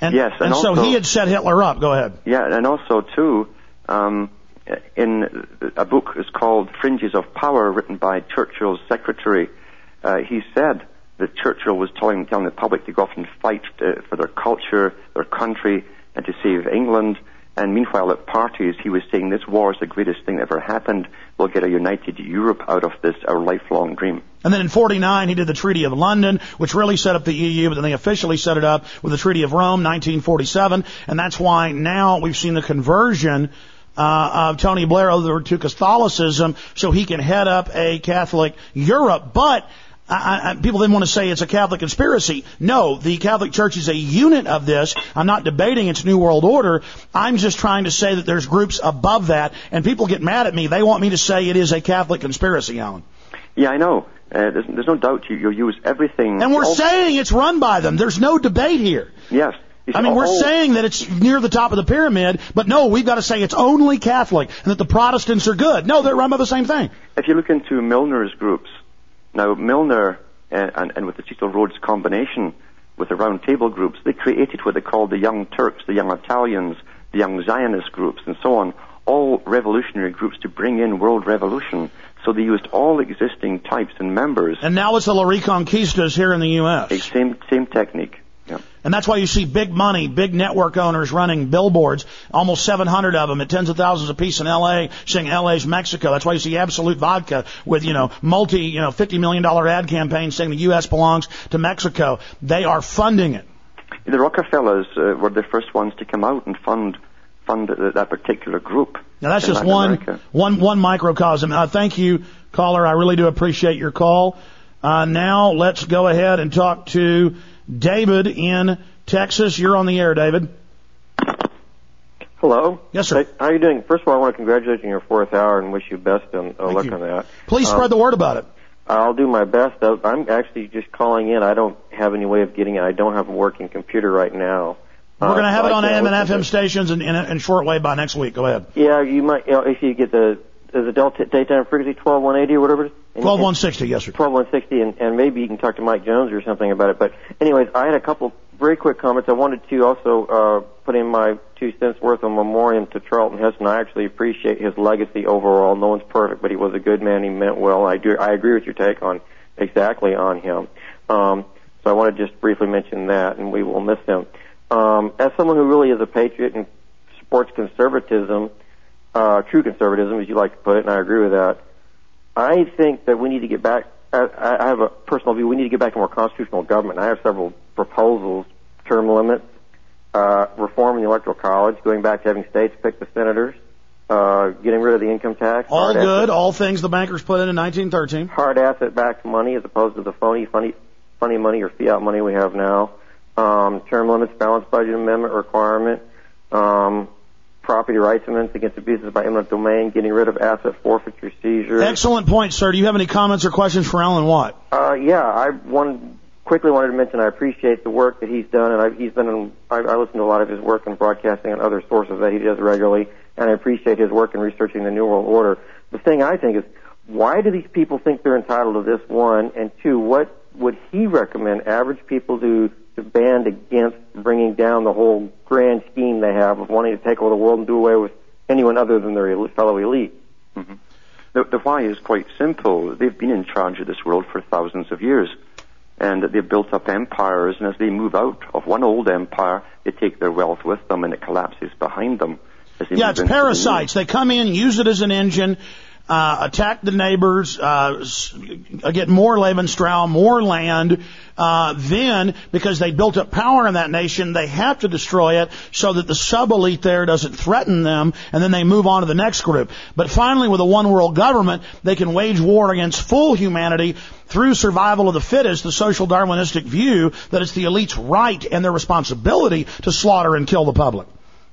And, Yes, and so also- he had set Hitler up. Go ahead. Yeah, and also too, um, in a book is called Fringes of Power, written by Churchill's secretary. Uh, he said that Churchill was telling telling the public to go off and fight uh, for their culture, their country, and to save England. And meanwhile, at parties, he was saying this war is the greatest thing that ever happened. We'll get a united Europe out of this, our lifelong dream. And then in 49, he did the Treaty of London, which really set up the EU, but then they officially set it up with the Treaty of Rome, 1947. And that's why now we've seen the conversion uh, of Tony Blair over to Catholicism so he can head up a Catholic Europe. But I, I, people then want to say it's a Catholic conspiracy. No, the Catholic Church is a unit of this. I'm not debating its New World Order. I'm just trying to say that there's groups above that, and people get mad at me. They want me to say it is a Catholic conspiracy, Alan. Yeah, I know. Uh, there's, there's no doubt you, you use everything. And we're all- saying it's run by them. There's no debate here. Yes. I mean, we're saying that it's near the top of the pyramid, but no, we've got to say it's only Catholic and that the Protestants are good. No, they're run by the same thing. If you look into Milner's groups, now Milner uh, and, and with the Cecil Rhodes combination with the Round Table groups, they created what they called the Young Turks, the Young Italians, the Young Zionist groups, and so on, all revolutionary groups to bring in world revolution. So they used all existing types and members. And now it's the La Reconquistas here in the U.S. Same same technique. And that's why you see big money, big network owners running billboards, almost 700 of them at tens of thousands apiece in L.A., saying L.A.'s Mexico. That's why you see Absolut Vodka with, you know, multi, you know, $50 million ad campaigns saying the U.S. belongs to Mexico. They are funding it. The Rockefellers uh, were the first ones to come out and fund fund that particular group. Now that's just one, one, one microcosm. Uh, thank you, caller. I really do appreciate your call. Uh, now let's go ahead and talk to David in Texas. You're on the air, David. Hello. Yes, sir. How are you doing? First of all, I want to congratulate you on your fourth hour and wish you best on uh, luck you. on that. Please Um, spread the word about it. I'll do my best. Uh, I'm actually just calling in. I don't have any way of getting it. I don't have a working computer right now. We're going to Uh, have so it on AM and FM stations in, in, in short way by next week. Go ahead. Yeah, you might. You know, if you get the is the Delta daytime frequency twelve one eighty or whatever. It is? 12160, yes, sir. Twelve one sixty, and, and maybe you can talk to Mike Jones or something about it. But anyways, I had a couple very quick comments. I wanted to also uh, put in my two cents worth of memoriam to Charlton Heston. I actually appreciate his legacy overall. No one's perfect, but he was a good man. He meant well. I do. I agree with your take on exactly on him. Um, so I want to just briefly mention that, and we will miss him. Um, as someone who really is a patriot and supports conservatism, uh, true conservatism, as you like to put it, and I agree with that. I think that we need to get back. I, I have a personal view. We need to get back to more constitutional government. I have several proposals: term limits, uh, reform in the electoral college, going back to having states pick the senators, uh, getting rid of the income tax. All good, asset- all things the bankers put in in 1913. hard asset-backed money as opposed to the phony, funny, funny money or fiat money we have now. Um, term limits, balanced budget amendment requirement, um, property rights amendments against abuses by eminent domain, getting rid of asset forfeiture seizure. Excellent point, sir. Do you have any comments or questions for Alan Watt? Uh, yeah, I one quickly wanted to mention I appreciate the work that he's done, and I, he's been in, I, I listen to a lot of his work in broadcasting and other sources that he does regularly, and I appreciate his work in researching the New World Order. The thing I think is, why do these people think they're entitled to this? One, and two, what would he recommend average people do to band against bringing down the whole grand scheme they have of wanting to take over the world and do away with anyone other than their fellow elite? hmm The, the why is quite simple. They've been in charge of this world for thousands of years. And they've built up empires, and as they move out of one old empire, they take their wealth with them, and it collapses behind them. Yeah, it's into the parasites. They come in, use it as an engine, uh, attack the neighbors, uh, get more Lebensraum, more land. Uh, then, because they built up power in that nation, they have to destroy it so that the sub-elite there doesn't threaten them, and then they move on to the next group. But finally, with a one-world government, they can wage war against full humanity through survival of the fittest, the social Darwinistic view that it's the elite's right and their responsibility to slaughter and kill the public.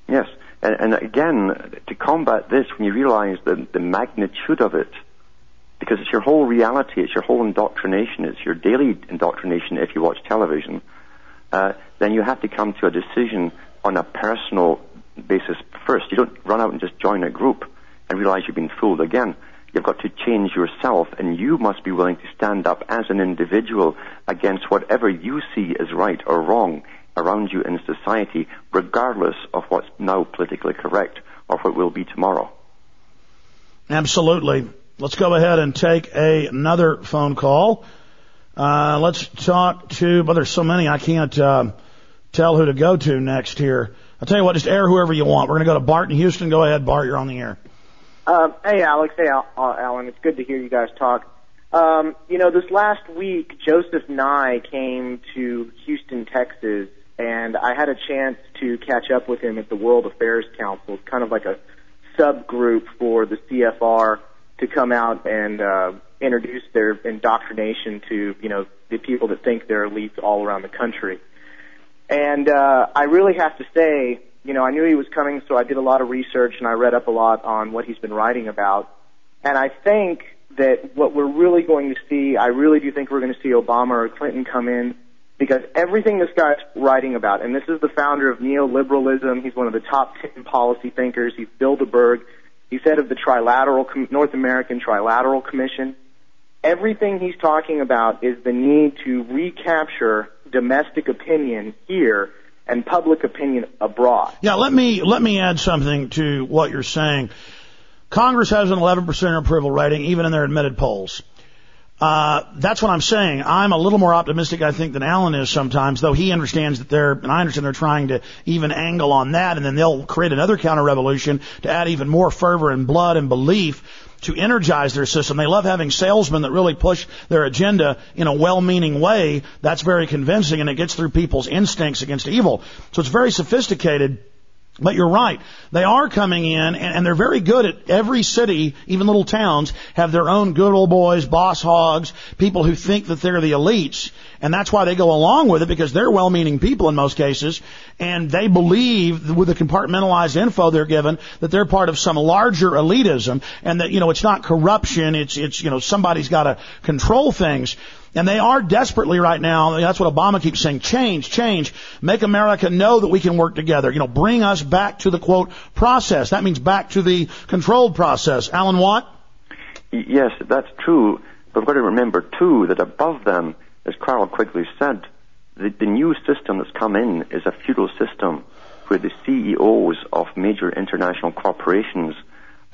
Yes, and, and again, to combat this, when you realize the, the magnitude of it, because it's your whole reality, it's your whole indoctrination, it's your daily indoctrination if you watch television, uh, then you have to come to a decision on a personal basis first. You don't run out and just join a group and realize you've been fooled again. You've got to change yourself, and you must be willing to stand up as an individual against whatever you see as right or wrong around you in society, regardless of what's now politically correct or what will be tomorrow. Absolutely. Let's go ahead and take a, another phone call. Uh, let's talk to, but there's so many I can't uh, tell who to go to next here. I'll tell you what, just air whoever you want. We're going to go to Bart in Houston. Go ahead, Bart. You're on the air. Um, hey, Alex. Hey, Al- uh, Alan. It's good to hear you guys talk. Um, you know, this last week, Joseph Nye came to Houston, Texas, and I had a chance to catch up with him at the World Affairs Council. Kind of like a subgroup for the CFR to come out and uh, introduce their indoctrination to, you know, the people that think they're elites all around the country. And uh, I really have to say, you know, I knew he was coming, so I did a lot of research and I read up a lot on what he's been writing about. And I think that what we're really going to see, I really do think we're going to see Obama or Clinton come in because everything this guy's writing about, and this is the founder of neoliberalism, he's one of the top 10 policy thinkers, he's Bilderberg, he's head of the Trilateral, Com- North American Trilateral Commission. Everything he's talking about is the need to recapture domestic opinion here and public opinion abroad. Yeah, let me let me add something to what you're saying. Congress has an 11% approval rating, even in their admitted polls. Uh, that's what I'm saying. I'm a little more optimistic, I think, than Alan is sometimes, though he understands that they're, and I understand they're trying to even angle on that, and then they'll create another counter revolution to add even more fervor and blood and belief to energize their system. They love having salesmen that really push their agenda in a well-meaning way. That's very convincing, and it gets through people's instincts against evil. So it's very sophisticated. But you're right. They are coming in and, and they're very good at every city, even little towns, have their own good old boys, boss hogs, people who think that they're the elites. And that's why they go along with it because they're well-meaning people in most cases. And they believe with the compartmentalized info they're given that they're part of some larger elitism and that, you know, it's not corruption. It's, it's, you know, somebody's got to control things. And they are desperately right now, that's what Obama keeps saying, change, change, make America know that we can work together. You know, bring us back to the quote process. That means back to the controlled process. Alan Watt? Yes, that's true. But we've got to remember, too, that above them, as Carroll Quigley said, the, the new system that's come in is a feudal system where the CEOs of major international corporations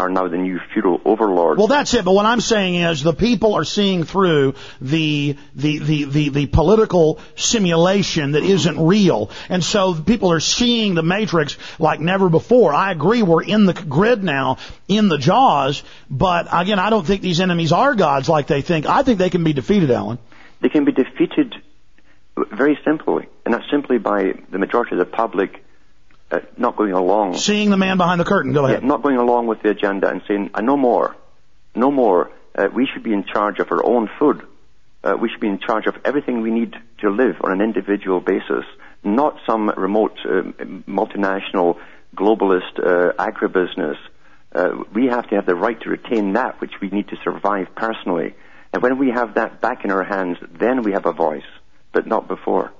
are now the new feudal overlords. Well, that's it. But what I'm saying is the people are seeing through the, the, the, the, the political simulation that isn't real. And so people are seeing the matrix like never before. I agree we're in the grid now, in the jaws. But again, I don't think these enemies are gods like they think. I think they can be defeated, Alan. They can be defeated very simply, and that's simply by the majority of the public uh, not going along. Seeing the man behind the curtain. Go ahead. Yeah, not going along with the agenda and saying, uh, no more, no more. Uh, we should be in charge of our own food. Uh, we should be in charge of everything we need to live on an individual basis, not some remote uh, multinational globalist uh, agribusiness. Uh, we have to have the right to retain that which we need to survive personally. And when we have that back in our hands, then we have a voice. but not before.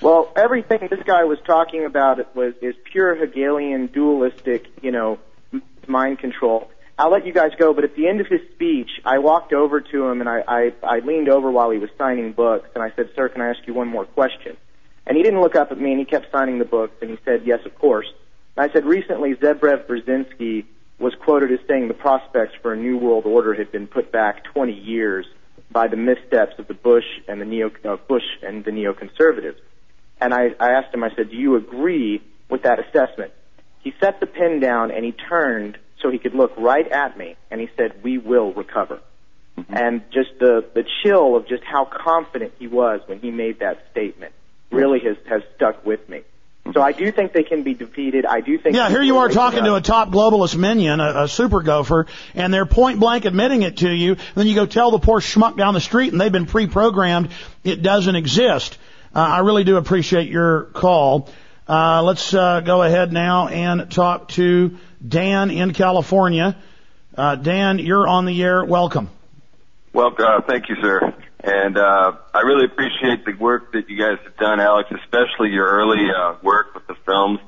Well, everything this guy was talking about was is pure Hegelian dualistic, you know, mind control. I'll let you guys go, but at the end of his speech, I walked over to him and I, I, I leaned over while he was signing books and I said, "Sir, can I ask you one more question?" And he didn't look up at me and he kept signing the books and he said, "Yes, of course." And I said, "Recently, Zbigniew Brzezinski was quoted as saying the prospects for a new world order had been put back 20 years by the missteps of the Bush and the neo uh, Bush and the neoconservatives." And I, I asked him, I said, "Do you agree with that assessment?" He set the pen down and he turned so he could look right at me and he said, "We will recover." Mm-hmm. And just the the chill of just how confident he was when he made that statement really has has stuck with me. So I do think they can be defeated. I do think. Yeah, here you are talking to a top globalist minion, a, a super gopher, and they're point blank admitting it to you. Then you go tell the poor schmuck down the street, and they've been pre-programmed. It doesn't exist. Uh, I really do appreciate your call. Uh, let's uh, go ahead now and talk to Dan in California. Uh, Dan, you're on the air. Welcome. Well, uh, thank you, sir. And uh, I really appreciate the work that you guys have done, Alex, especially your early uh, work with the films,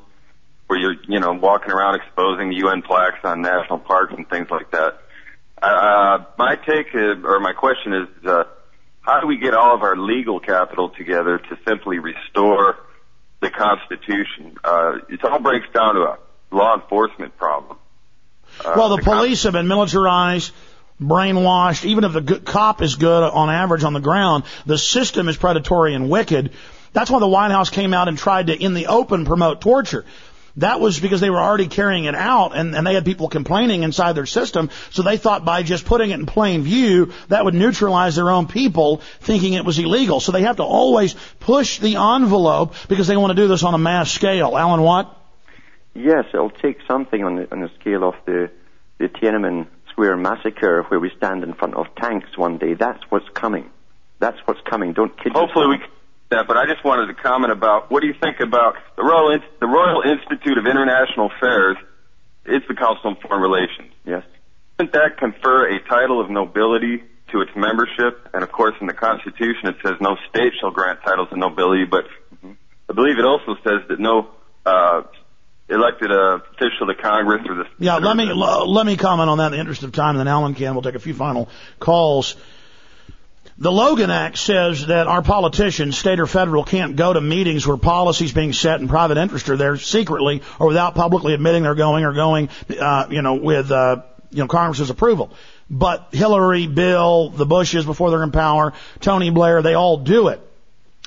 where you're, you know, walking around exposing the UN plaques on national parks and things like that. Uh, my take is, or my question is, uh, how do we get all of our legal capital together to simply restore the Constitution? Uh, it all breaks down to a law enforcement problem. Uh, well, the police have been militarized, brainwashed. Even if the good cop is good on average on the ground, the system is predatory and wicked. That's why the White House came out and tried to, in the open, promote torture. That was because they were already carrying it out and, and they had people complaining inside their system. So they thought by just putting it in plain view, that would neutralize their own people thinking it was illegal. So they have to always push the envelope because they want to do this on a mass scale. Alan Watt? Yes, it'll take something on the, on the scale of the, the Tiananmen Square massacre where we stand in front of tanks one day. That's what's coming. That's what's coming. Don't kid Hopefully we yourself. can do that, but I just wanted to comment about what do you think about the Royal, In- the Royal Institute of International Affairs? It's the Council on Foreign Relations. Yes. Doesn't that confer a title of nobility to its membership? And of course, in the Constitution, it says no state shall grant titles of nobility, but I believe it also says that no uh, elected uh, official to Congress or the Yeah, let me l- let me comment on that in the interest of time, and then Alan can. We'll take a few final calls. The Logan Act says that our politicians, state or federal, can't go to meetings where policies being set and private interest are there secretly or without publicly admitting they're going or going, uh, you know, with uh, you know Congress's approval. But Hillary, Bill, the Bushes before they're in power, Tony Blair, they all do it.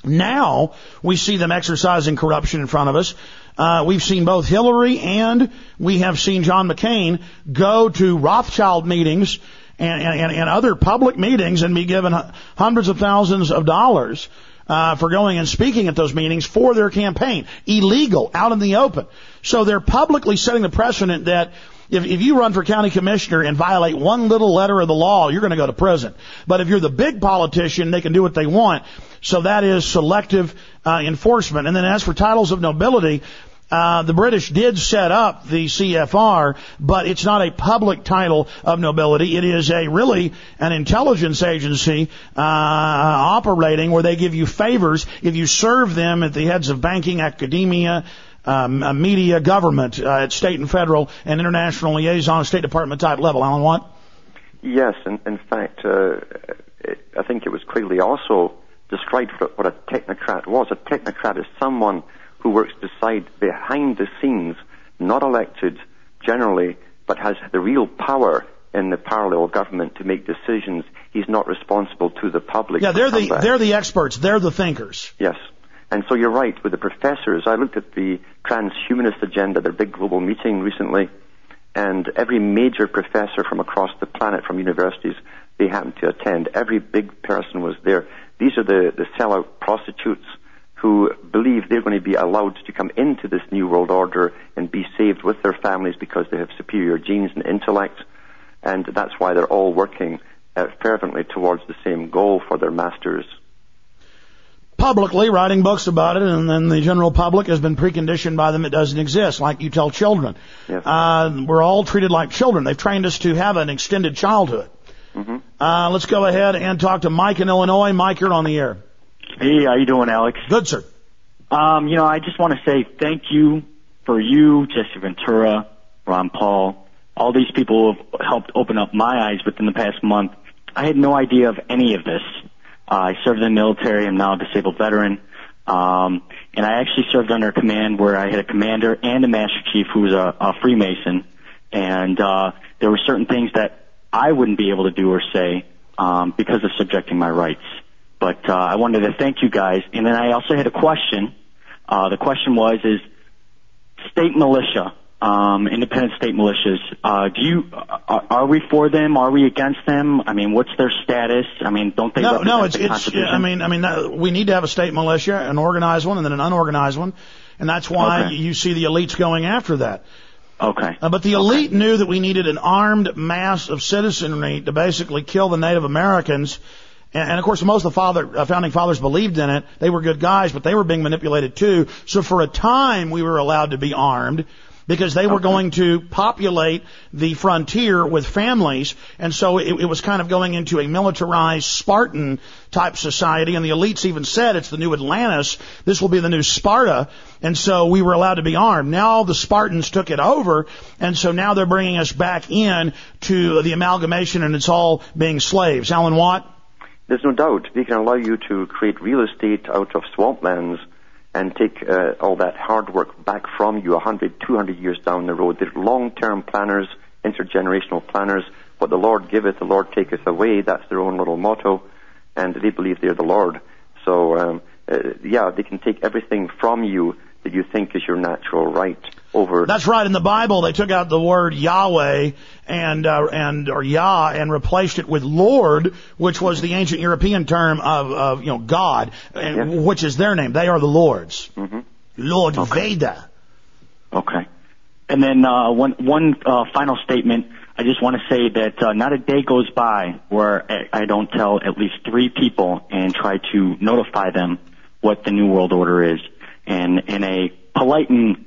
Now we see them exercising corruption in front of us. Uh, we've seen both Hillary and we have seen John McCain go to Rothschild meetings and, and, and other public meetings and be given hundreds of thousands of dollars uh, for going and speaking at those meetings for their campaign. Illegal, out in the open. So they're publicly setting the precedent that if, if you run for county commissioner and violate one little letter of the law, you're going to go to prison. But if you're the big politician, they can do what they want. So that is selective uh, enforcement. And then as for titles of nobility, uh, the British did set up the CFR, but it's not a public title of nobility. It is a really an intelligence agency uh, operating where they give you favors if you serve them at the heads of banking, academia, um, uh, media, government, uh, at state and federal and international liaison, State Department type level. Alan Watt? Yes, in, in fact, uh, I think it was clearly also described what a technocrat was. A technocrat is someone who works beside, behind the scenes, not elected generally, but has the real power in the parallel government to make decisions. He's not responsible to the public. Yeah, they're the they're the experts. They're the thinkers. Yes. And so you're right with the professors. I looked at the transhumanist agenda, their big global meeting recently, and every major professor from across the planet from universities they happened to attend. Every big person was there. These are the, the sellout prostitutes who believe they're going to be allowed to come into this new world order and be saved with their families because they have superior genes and intellect. And that's why they're all working uh, fervently towards the same goal for their masters. Publicly writing books about it, and then the general public has been preconditioned by them it doesn't exist, like you tell children. Uh, we're all treated like children. They've trained us to have an extended childhood. Mm-hmm. Uh, let's go ahead and talk to Mike in Illinois. Mike, you're on the air. Hey, how you doing, Alex? Good, sir. Um, you know, I just want to say thank you for you, Jesse Ventura, Ron Paul, all these people who have helped open up my eyes within the past month. I had no idea of any of this. Uh, I served in the military. I'm now a disabled veteran. Um, and I actually served under a command where I had a commander and a master chief who was a, a Freemason. And, uh, there were certain things that I wouldn't be able to do or say, um, because of subjecting my rights. But, uh, I wanted to thank you guys. And then I also had a question. Uh, the question was, is state militia, um, independent state militias, uh, do you, are, are we for them? Are we against them? I mean, what's their status? I mean, don't they No, no, it's the it's. I mean, I mean, we need to have a state militia, an organized one, and then an unorganized one, and that's why Okay. you see the elites going after that. Okay. Uh, but the elite knew that we needed an armed mass of citizenry to basically kill the Native Americans. And, and of course, most of the father, uh, founding fathers believed in it. They were good guys, but they were being manipulated too. So for a time, we were allowed to be armed because they were going to populate the frontier with families. And so it, it was kind of going into a militarized Spartan type society. And the elites even said it's the new Atlantis. This will be the new Sparta. And so we were allowed to be armed. Now the Spartans took it over. And so now they're bringing us back in to the amalgamation and it's all being slaves. Alan Watt? There's no doubt they can allow you to create real estate out of swamplands and take uh, all that hard work back from you 100, 200 years down the road. They're long-term planners, intergenerational planners. What the Lord giveth, the Lord taketh away. That's their own little motto, and they believe they're the Lord. So, um, uh, yeah, they can take everything from you that you think is your natural right over. That's right. In the Bible, they took out the word Yahweh and uh, and or Yah and replaced it with Lord, which was the ancient European term of, of you know God, and, which is their name. They are the Lords. Mm-hmm. Lord Veda. Okay. And then uh, one one uh, final statement. I just want to say that uh, not a day goes by where I don't tell at least three people and try to notify them what the New World Order is, and in a polite and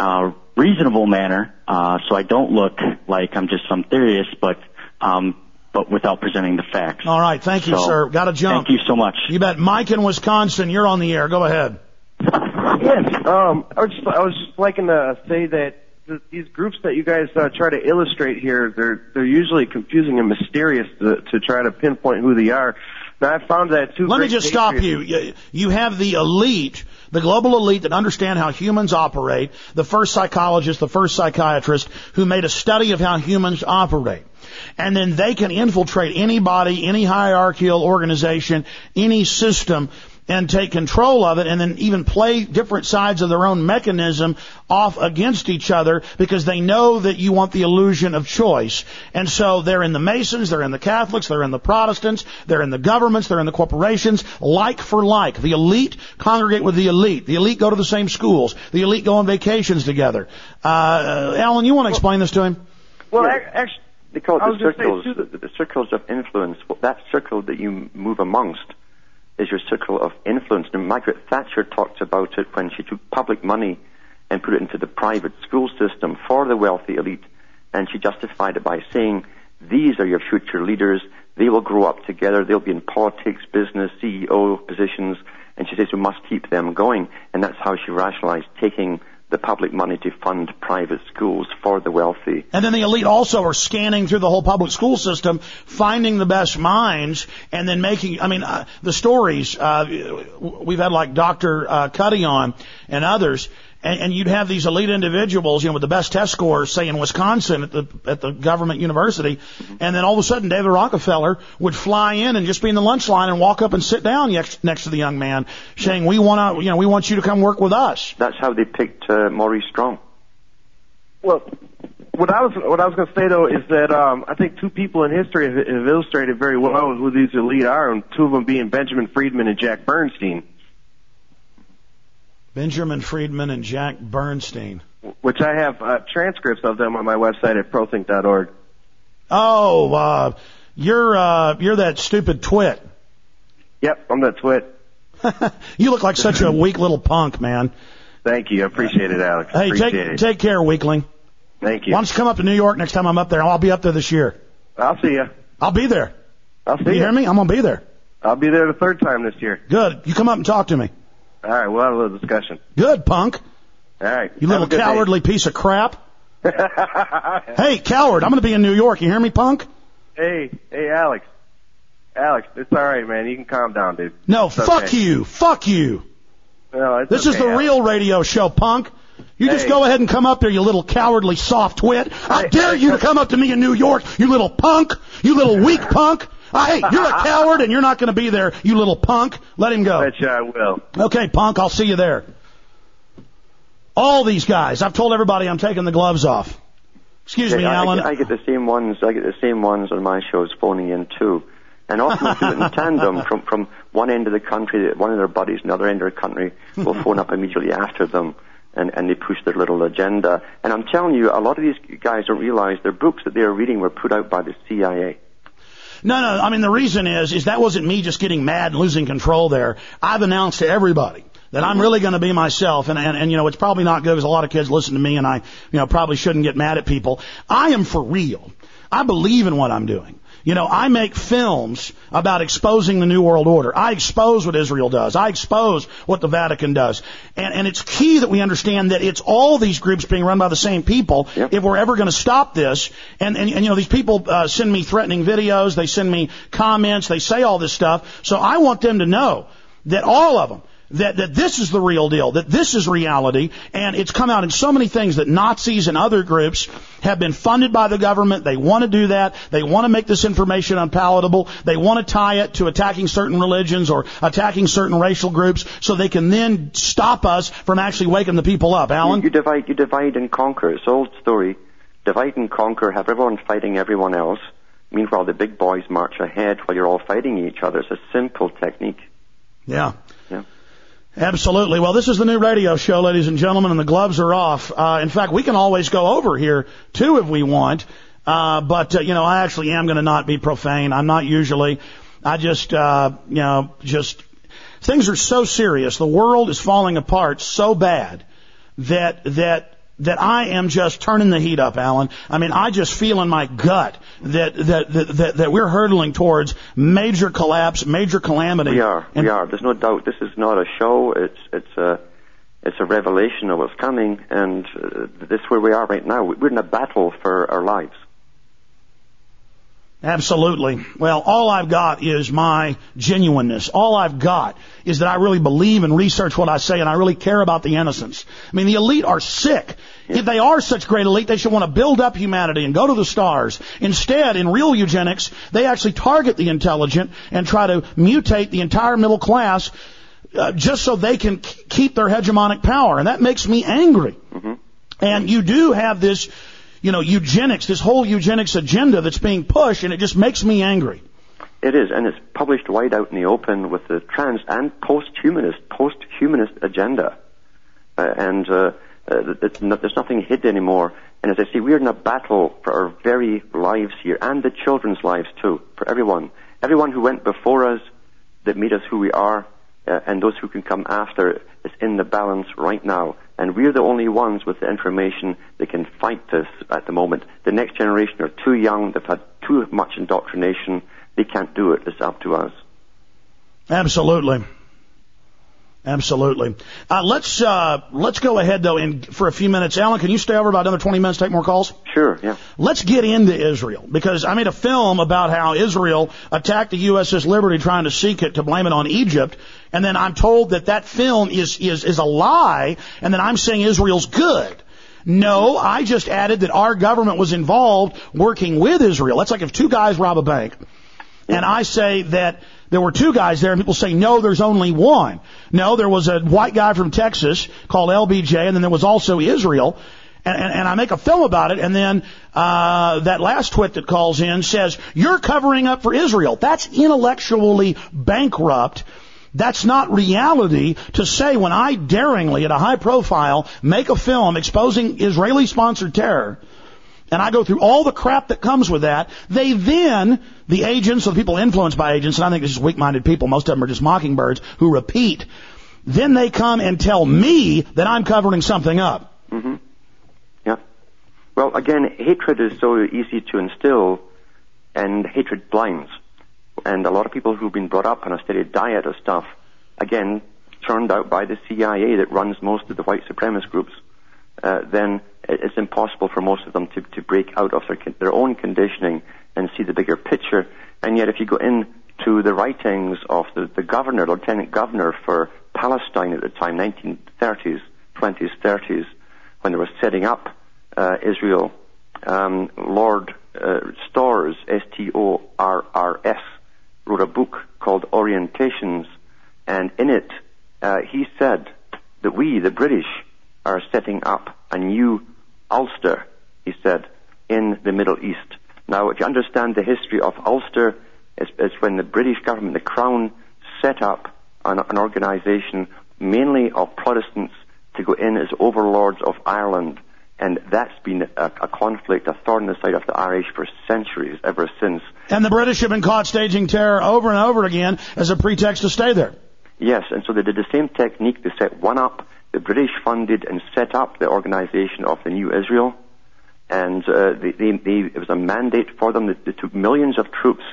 uh, reasonable manner, uh, so I don't look like I'm just some theorist, but um, but without presenting the facts. All right. Thank you, So, sir. Got to jump. Thank you so much. You bet. Mike in Wisconsin, you're on the air. Go ahead. Yes, um, I was just, I was just liking to say that th- these groups that you guys uh, try to illustrate here, they're they're usually confusing and mysterious to, to try to pinpoint who they are. Now I found that two. Let me just stop you. You- You have the elite, the global elite that understand how humans operate, the first psychologist, the first psychiatrist who made a study of how humans operate. And then they can infiltrate anybody, any hierarchical organization, any system, and take control of it and then even play different sides of their own mechanism off against each other because they know that you want the illusion of choice. And so they're in the Masons, they're in the Catholics, they're in the Protestants, they're in the governments, they're in the corporations, like for like. The elite congregate with the elite. The elite go to the same schools. The elite go on vacations together. Uh, Alan, you want to explain this to him? Well, ac- actually, They call it the was gonna say, circles, the, the circles of influence. That circle that you move amongst is your circle of influence. And Margaret Thatcher talked about it when she took public money and put it into the private school system for the wealthy elite, and she justified it by saying, "These are your future leaders. They will grow up together. They'll be in politics, business, CEO positions." And she says we must keep them going, and that's how she rationalized taking the public money to fund private schools for the wealthy. And then the elite also are scanning through the whole public school system, finding the best minds, and then making, I mean, uh, the stories, uh, we've had like Dr. Uh, Cuddy on and others, and, and you'd have these elite individuals, you know, with the best test scores, say in Wisconsin at the, at the government university, and then all of a sudden David Rockefeller would fly in and just be in the lunch line and walk up and sit down next, next to the young man, saying, we want to, you know, we want you to come work with us. That's how they picked uh, Maurice Strong. Well, what I was what I was going to say though is that um, I think two people in history have, have illustrated very well who these elite are, and two of them being Benjamin Freedman and Jack Bernstein, Benjamin Freedman and Jack Bernstein. which I have uh, transcripts of them on my website at prothink.org. Oh, uh, you're uh, you're that stupid twit. Yep, I'm that twit. You look like such a weak little punk, man. Thank you, I appreciate it, Alex. Hey, appreciate take it. take care, weakling. Thank you. Why don't you come up to New York next time I'm up there? I'll be up there this year. I'll see you. I'll be there. I'll see you you. hear me? I'm gonna be there. I'll be there the third time this year. Good. You come up and talk to me. All right, we'll have a little discussion. Good, punk. All right. You little good day. cowardly piece of crap. hey, coward, I'm going to be in New York. You hear me, punk? Hey, hey, Alex. Alex, it's all right, man. You can calm down, dude. No, It's fuck okay. you. Fuck you. No, This is the Alex. real radio show, punk. You just go ahead and come up there, you little cowardly soft twit. I dare you to come up to me in New York, you little punk. You little weak punk. Uh, hey, you're a coward and you're not going to be there, you little punk. Let him go. Bet you I will. Okay, punk, I'll see you there. All these guys, I've told everybody I'm taking the gloves off. Excuse me, Yeah, I, Alan. I, get the same ones. I get the same ones on my shows phoning in too, and often we do it in tandem from from one end of the country. One of their buddies, another end of the country, will phone up immediately after them, and and they push their little agenda. And I'm telling you, a lot of these guys don't realize their books that they are reading were put out by the CIA. No, no. I mean, the reason is, is that wasn't me just getting mad and losing control there. I've announced to everybody that I'm really going to be myself, and, and and you know, it's probably not good because a lot of kids listen to me, and I, you know, probably shouldn't get mad at people. I am for real. I believe in what I'm doing. You know, I make films about exposing the New World Order. I expose what Israel does. I expose what the Vatican does. And, and it's key that we understand that it's all these groups being run by the same people if we're ever going to stop this. And, and, and, you know, these people uh, send me threatening videos. They send me comments. They say all this stuff. So I want them to know that all of them, that, that this is the real deal, that this is reality, and it's come out in so many things that Nazis and other groups have been funded by the government. They want to do that. They want to make this information unpalatable. They want to tie it to attacking certain religions or attacking certain racial groups so they can then stop us from actually waking the people up. Alan? You, divide, you divide and conquer. It's an old story. Divide and conquer. Have everyone fighting everyone else. Meanwhile, the big boys march ahead while you're all fighting each other. It's a simple technique. Yeah. Absolutely. Well, this is the new radio show, ladies and gentlemen, and the gloves are off. Uh, in fact, we can always go over here too if we want. Uh, but uh, you know, I actually am going to not be profane. I'm not usually. I just, uh, you know, just things are so serious. The world is falling apart so bad that that that I am just turning the heat up, Alan. I mean, I just feel in my gut that that that, that, that we're hurtling towards major collapse, major calamity. We are. we are. There's no doubt. This is not a show. It's it's a it's a revelation of what's coming, and uh, this is where we are right now. We're in a battle for our lives. Absolutely. Well, all I've got is my genuineness. All I've got is that I really believe and research what I say and I really care about the innocents. I mean, the elite are sick. If they are such great elite, they should want to build up humanity and go to the stars. Instead, in real eugenics, they actually target the intelligent and try to mutate the entire middle class uh, just so they can keep their hegemonic power. And that makes me angry. And you do have this you know, eugenics, this whole eugenics agenda that's being pushed, and it just makes me angry. It is, and it's published wide out in the open with the trans and post-humanist, post-humanist agenda. Uh, and uh, uh, it's not, there's nothing hid anymore. And as I say, we're in a battle for our very lives here, and the children's lives too, for everyone. Everyone who went before us that made us who we are, uh, and those who can come after, is in the balance right now. And we're the only ones with the information that can fight this at the moment. The next generation are too young, they've had too much indoctrination, they can't do it. It's up to us. Absolutely. Absolutely. Uh, let's uh, let's go ahead though, in for a few minutes. Alan, can you stay over about another twenty minutes? Take more calls. Sure. Yeah. Let's get into Israel because I made a film about how Israel attacked the USS Liberty, trying to seek it to blame it on Egypt, and then I'm told that that film is is is a lie, and then I'm saying Israel's good. No, I just added that our government was involved working with Israel. That's like if two guys rob a bank, and I say that there were two guys there, and people say, no, there's only one. No, there was a white guy from Texas called LBJ, and then there was also Israel. And, and, and I make a film about it, and then uh, that last twit that calls in says, you're covering up for Israel. That's intellectually bankrupt. That's not reality to say when I daringly, at a high profile, make a film exposing Israeli sponsored terror, and I go through all the crap that comes with that, they then, the agents or the people influenced by agents, and I think this is weak-minded people, most of them are just mockingbirds who repeat, then they come and tell me that I'm covering something up. hmm Yeah. Well, again, hatred is so easy to instill, and hatred blinds. And a lot of people who've been brought up on a steady diet of stuff, again, turned out by the CIA that runs most of the white supremacist groups, uh, then it's impossible for most of them to, to break out of their, their own conditioning and see the bigger picture. And yet, if you go into the writings of the, the governor, lieutenant governor for Palestine at the time, 1930s, 20s, 30s, when they were setting up uh, Israel, um, Lord uh, Storrs, S-T-O-R-R-S, wrote a book called Orientations, and in it uh, he said that we, the British, are setting up a new Ulster, he said, in the Middle East. Now, if you understand the history of Ulster, it's, it's when the British government, the Crown, set up an, an organization mainly of Protestants to go in as overlords of Ireland. And that's been a, a conflict, a thorn in the side of the Irish for centuries, ever since. And the British have been caught staging terror over and over again as a pretext to stay there. Yes, and so they did the same technique. They set one up. The British funded and set up the organization of the New Israel, and uh, they, they, they, it was a mandate for them. They, they took millions of troops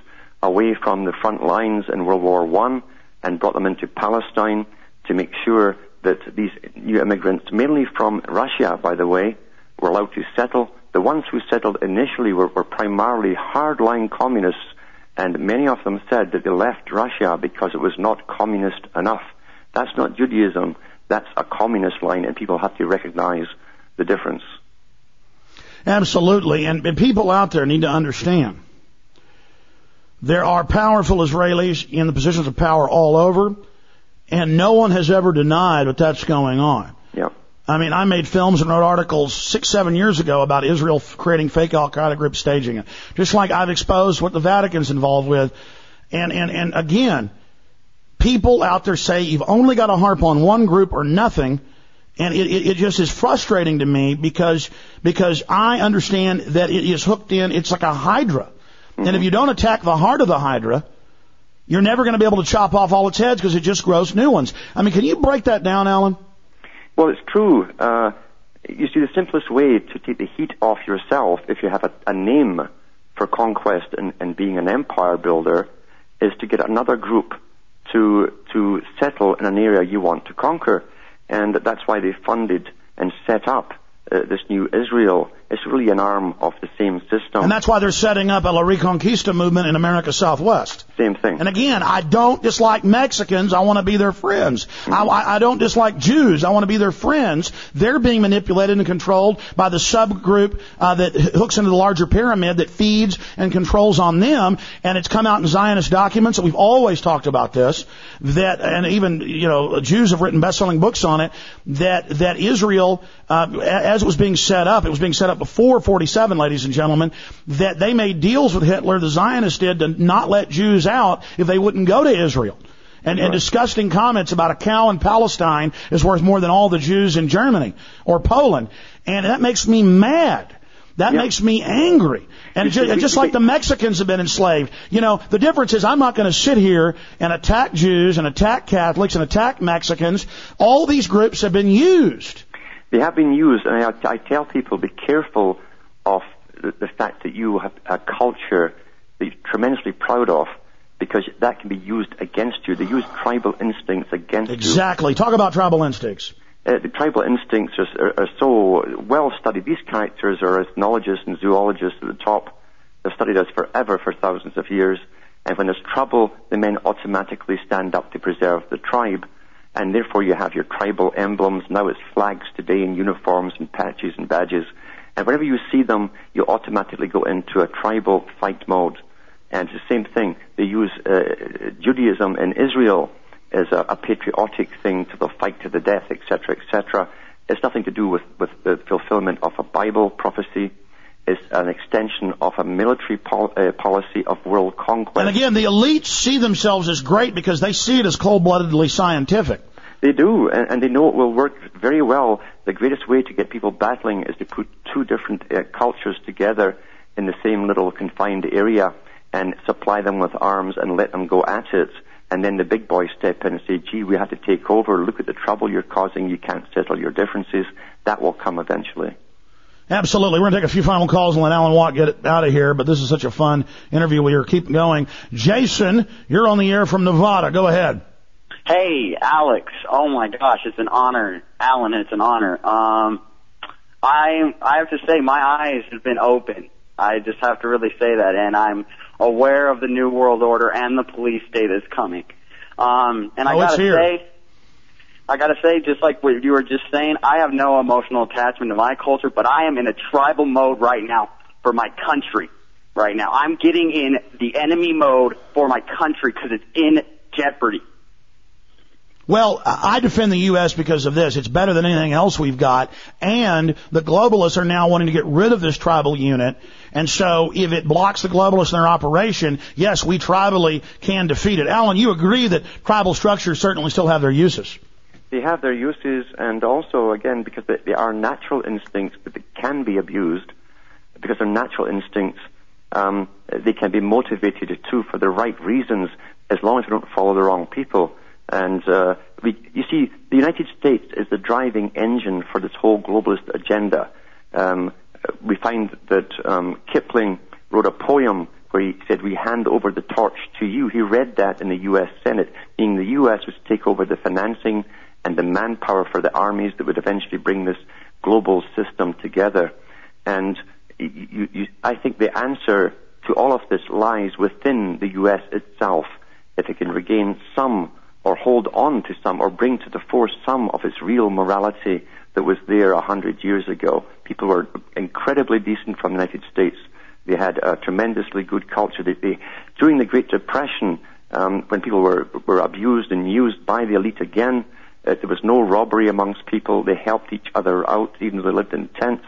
away from the front lines in World War One and brought them into Palestine to make sure that these new immigrants, mainly from Russia, by the way, were allowed to settle. The ones who settled initially were, were primarily hardline communists and many of them said that they left Russia because it was not communist enough. That's not Judaism, that's a communist line, and people have to recognize the difference. Absolutely. And, and people out there need to understand there are powerful Israelis in the positions of power all over, and no one has ever denied that that's going on. Yeah. I mean, I made films and wrote articles six, seven years ago about Israel creating fake Al Qaeda groups staging it. Just like I've exposed what the Vatican's involved with. And, and, and again, people out there say you've only got to harp on one group or nothing. And it, it, it just is frustrating to me because, because I understand that it is hooked in, it's like a hydra. And if you don't attack the heart of the hydra, you're never going to be able to chop off all its heads because it just grows new ones. I mean, can you break that down, Alan? Well, it's true. Uh, you see, the simplest way to take the heat off yourself, if you have a, a name for conquest and, and being an empire builder, is to get another group to to settle in an area you want to conquer, and that's why they funded and set up uh, this new Israel. It's really an arm of the same system. And that's why they're setting up a La Reconquista movement in America Southwest. Same thing. And again, I don't dislike Mexicans. I want to be their friends. I, I I don't dislike Jews. I want to be their friends. They're being manipulated and controlled by the subgroup uh, that hooks into the larger pyramid that feeds and controls on them. And it's come out in Zionist documents. that we've always talked about this. That and even you know Jews have written best-selling books on it. That that Israel, uh, as it was being set up, it was being set up before 47, ladies and gentlemen. That they made deals with Hitler. The Zionists did to not let Jews out if they wouldn't go to Israel. And, and disgusting comments about a cow in Palestine is worth more than all the Jews in Germany or Poland. And that makes me mad. That makes me angry. And just, just like the Mexicans have been enslaved. You know, the difference is I'm not going to sit here and attack Jews and attack Catholics and attack Mexicans. All these groups have been used. They have been used, and I, I tell people be careful of the, the fact that you have a culture that you're tremendously proud of, because that can be used against you. They use tribal instincts against you. Exactly. Talk about tribal instincts. Uh, the tribal instincts are, are, are so well studied. These characters are ethnologists and zoologists at the top. They've studied us forever for thousands of years. And when there's trouble, the men automatically stand up to preserve the tribe. And therefore you have your tribal emblems. Now it's flags today in uniforms and patches and badges. And whenever you see them, you automatically go into a tribal fight mode. And the same thing. They use uh, Judaism in Israel as a, a patriotic thing to the fight to the death, etc., etc. It's nothing to do with, with the fulfillment of a Bible prophecy. It's an extension of a military pol- uh, policy of world conquest. And again, the elites see themselves as great because they see it as cold-bloodedly scientific. They do, and, and they know it will work very well. The greatest way to get people battling is to put two different uh, cultures together in the same little confined area and supply them with arms and let them go at it. And then the big boys step in and say, gee, we have to take over. Look at the trouble you're causing. You can't settle your differences. That will come eventually. Absolutely. We're going to take a few final calls and let Alan Watt get out of here, but this is such a fun interview. We are keeping going. Jason, you're on the air from Nevada. Go ahead. Hey, Alex. Oh my gosh, it's an honor. Alan, it's an honor. Um, I, I have to say my eyes have been open. I just have to really say that, and I'm aware of the New World Order and the police state is coming. Um, and I Oh, gotta say, I gotta say, just like what you were just saying, I have no emotional attachment to my culture, but I am in a tribal mode right now for my country. Right now, I'm getting in the enemy mode for my country because it's in jeopardy. Well, I defend the U.S. because of this. It's better than anything else we've got. And the globalists are now wanting to get rid of this tribal unit. And so if it blocks the globalists in their operation, yes, we tribally can defeat it. Alan, you agree that tribal structures certainly still have their uses. They have their uses, and also, again, because they, they are natural instincts, but they can be abused. Because they're natural instincts, um, they can be motivated too for the right reasons, as long as we don't follow the wrong people. And uh, we, you see, the United States is the driving engine for this whole globalist agenda. Um, we find that um, Kipling wrote a poem where he said, "We hand over the torch to you." He read that in the U.S. Senate, meaning the U.S. was to take over the financing and the manpower for the armies that would eventually bring this global system together. And you, you, I think the answer to all of this lies within the U.S. itself. If it can regain some or hold on to some or bring to the fore some of its real morality that was there a hundred years ago. People were incredibly decent from the United States. They had a tremendously good culture. They, they, during the Great Depression, um, when people were, were abused and used by the elite again, uh, there was no robbery amongst people. They helped each other out, even though they lived in tents.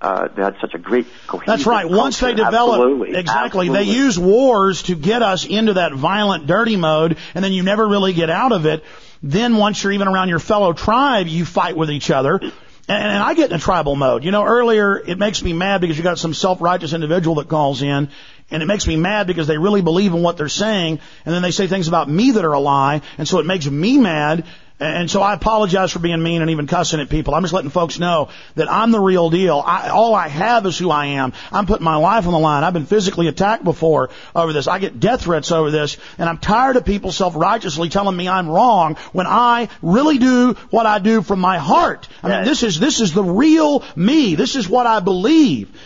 Uh, they had such a great cohesion. That's right. Once they develop, Absolutely. exactly, they Absolutely. use wars to get us into that violent, dirty mode, and then you never really get out of it. Then once you're even around your fellow tribe, you fight with each other. And, I get in a tribal mode. You know, earlier it makes me mad because you got some self-righteous individual that calls in, and it makes me mad because they really believe in what they're saying, and then they say things about me that are a lie, and so it makes me mad. And so I apologize for being mean and even cussing at people. I'm just letting folks know that I'm the real deal. I, all I have is who I am. I'm putting my life on the line. I've been physically attacked before over this. I get death threats over this. And I'm tired of people self-righteously telling me I'm wrong when I really do what I do from my heart. I mean, this is, this is the real me. This is what I believe.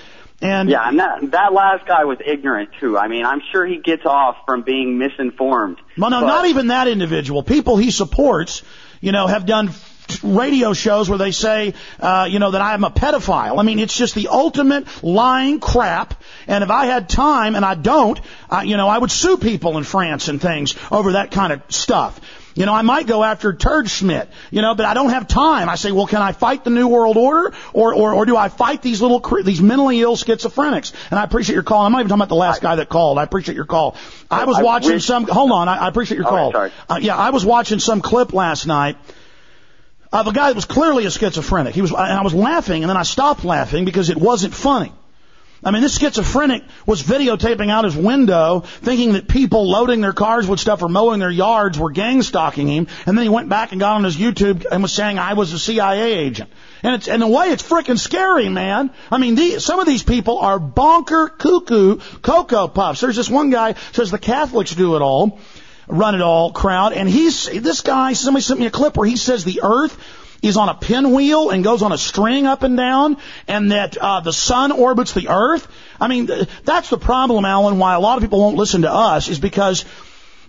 And yeah, and that that last guy was ignorant too. I mean, I'm sure he gets off from being misinformed. Well, no, not even that individual. People he supports, you know, have done radio shows where they say, uh, you know, that I am a pedophile. I mean, it's just the ultimate lying crap. And if I had time, and I don't, uh, you know, I would sue people in France and things over that kind of stuff. You know, I might go after Turd Schmidt, you know, but I don't have time. I say, well, can I fight the New World Order, or or, or do I fight these little these mentally ill schizophrenics? And I appreciate your call. I'm not even talking about the last guy that called. I appreciate your call. I was watching some. Hold on, I, I appreciate your call. sorry. Uh, yeah, I was watching some clip last night of a guy that was clearly a schizophrenic. He was, and I was laughing, and then I stopped laughing because it wasn't funny. I mean, this schizophrenic was videotaping out his window, thinking that people loading their cars with stuff or mowing their yards were gang stalking him, and then he went back and got on his YouTube and was saying I was a CIA agent. And it's, in a way, it's freaking scary, man. I mean, the, some of these people are bonker cuckoo cocoa puffs. There's this one guy says the Catholics do it all, run it all crowd, and he's this guy. Somebody sent me a clip where he says the Earth is on a pinwheel and goes on a string up and down, and that uh, the sun orbits the Earth. I mean, that's the problem, Alan. Why a lot of people won't listen to us is because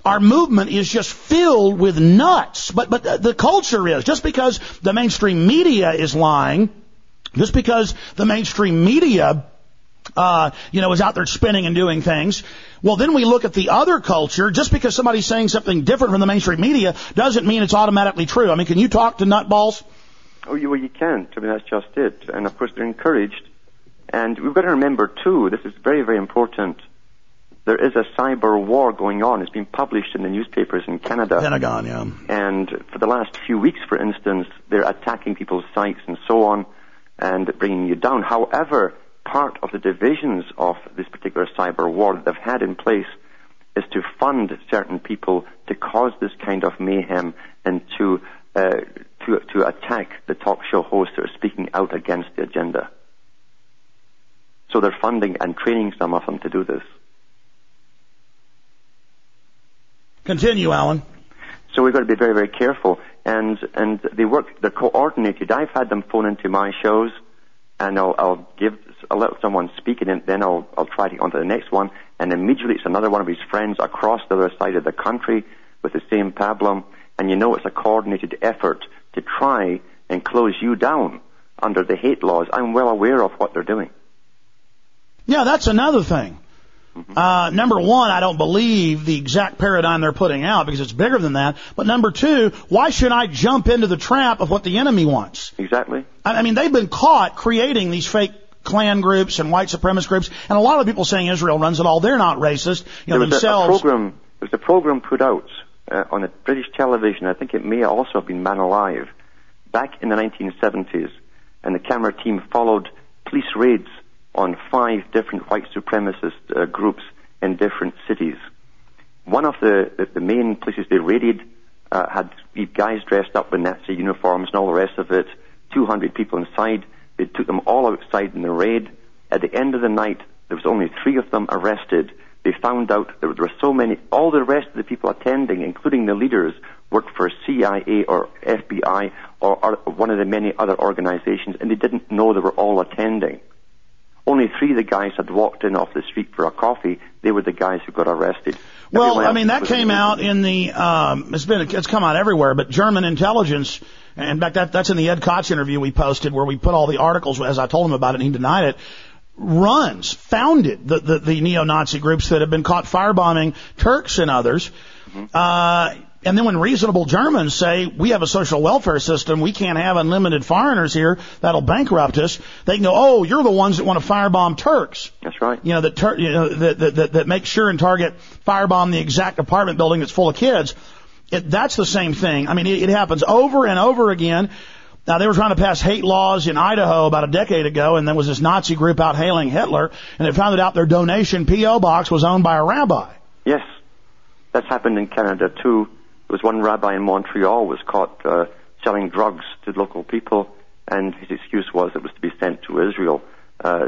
our movement is just filled with nuts. But but the- the culture is just because the mainstream media is lying, just because the mainstream media uh, you know, is out there spinning and doing things. Well, then we look at the other culture. Just because somebody's saying something different from the mainstream media doesn't mean it's automatically true. I mean, can you talk to nutballs? Oh, you, well, you can't. I mean, that's just it. And of course, they're encouraged. And we've got to remember, too, this is very, very important. There is a cyber war going on. It's been published in the newspapers in Canada. Pentagon, yeah. And for the last few weeks, for instance, they're attacking people's sites and so on and bringing you down. However, part of the divisions of this particular cyber war that they've had in place is to fund certain people to cause this kind of mayhem and to uh, to to attack the talk show hosts that are speaking out against the agenda. So they're funding and training some of them to do this. Continue, Alan. So we've got to be very, very careful. And and they work. They're coordinated. I've had them phone into my shows, and I'll, I'll give. I'll let someone speak, and then I'll I'll try to get on to the next one. And immediately it's another one of his friends across the other side of the country with the same problem. And you know it's a coordinated effort to try and close you down under the hate laws. I'm well aware of what they're doing. Yeah, that's another thing. Uh, number one, I don't believe the exact paradigm they're putting out because it's bigger than that. But number two, why should I jump into the trap of what the enemy wants? Exactly. I, I mean, they've been caught creating these fake Klan groups and white supremacist groups, and a lot of people saying Israel runs it all. They're not racist, you know, there was themselves. A, a program. There was a program put out uh, on a British television. I think it may also have been Man Alive, back in the 1970s, and the camera team followed police raids on five different white supremacist uh, groups in different cities. One of the, the, the main places they raided uh, had guys dressed up in Nazi uniforms and all the rest of it, 200 people inside. They took them all outside in the raid. At the end of the night, there was only three of them arrested. They found out there were so many, all the rest of the people attending, including the leaders, worked for CIA or FBI or, or one of the many other organizations, and they didn't know they were all attending. Only three of the guys had walked in off the street for a coffee. They were the guys who got arrested. Well, I mean that came out in the um, it's been it's come out everywhere, but German intelligence. And In fact, that that's in the Ed Koch interview we posted where we put all the articles as I told him about it, and he denied it. Runs founded the the, the neo-Nazi groups that have been caught firebombing Turks and others. Uh, and then when reasonable Germans say we have a social welfare system, we can't have unlimited foreigners here, that'll bankrupt us. They can go, oh, you're the ones that want to firebomb Turks. That's right. You know that tur- you know that, that that that make sure and target firebomb the exact apartment building that's full of kids. It, that's the same thing. I mean, it, it happens over and over again. Now they were trying to pass hate laws in Idaho about a decade ago, and there was this Nazi group out hailing Hitler, and they found out their donation PO box was owned by a rabbi. Yes, that's happened in Canada too. There was one rabbi in Montreal was caught uh, selling drugs to local people, and his excuse was it was to be sent to Israel. Uh,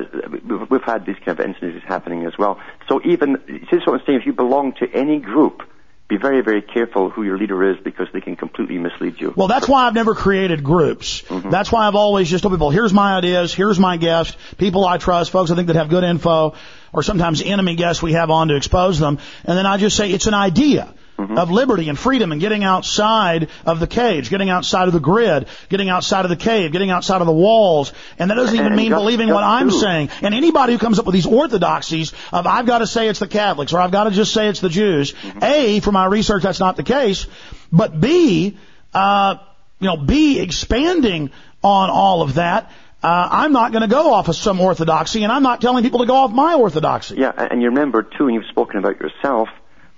we've, had these kind of incidents happening as well. So even, is what I'm saying, if you belong to any group, be very, very careful who your leader is because they can completely mislead you. Well, that's why I've never created groups. Mm-hmm. That's why I've always just told people, here's my ideas, here's my guests, people I trust, folks I think that have good info, or sometimes enemy guests we have on to expose them. And then I just say it's an idea. Of liberty and freedom and getting outside of the cage, getting outside of the grid, getting outside of the cave, getting outside of the walls. And that doesn't even mean gut- believing what I'm saying. And anybody who comes up with these orthodoxies of I've got to say it's the Catholics or I've got to just say it's the Jews, A, from my research that's not the case, but B, uh, you know, B, expanding on all of that, uh, I'm not going to go off of some orthodoxy and I'm not telling people to go off my orthodoxy. Yeah, and you remember too, and you've spoken about yourself,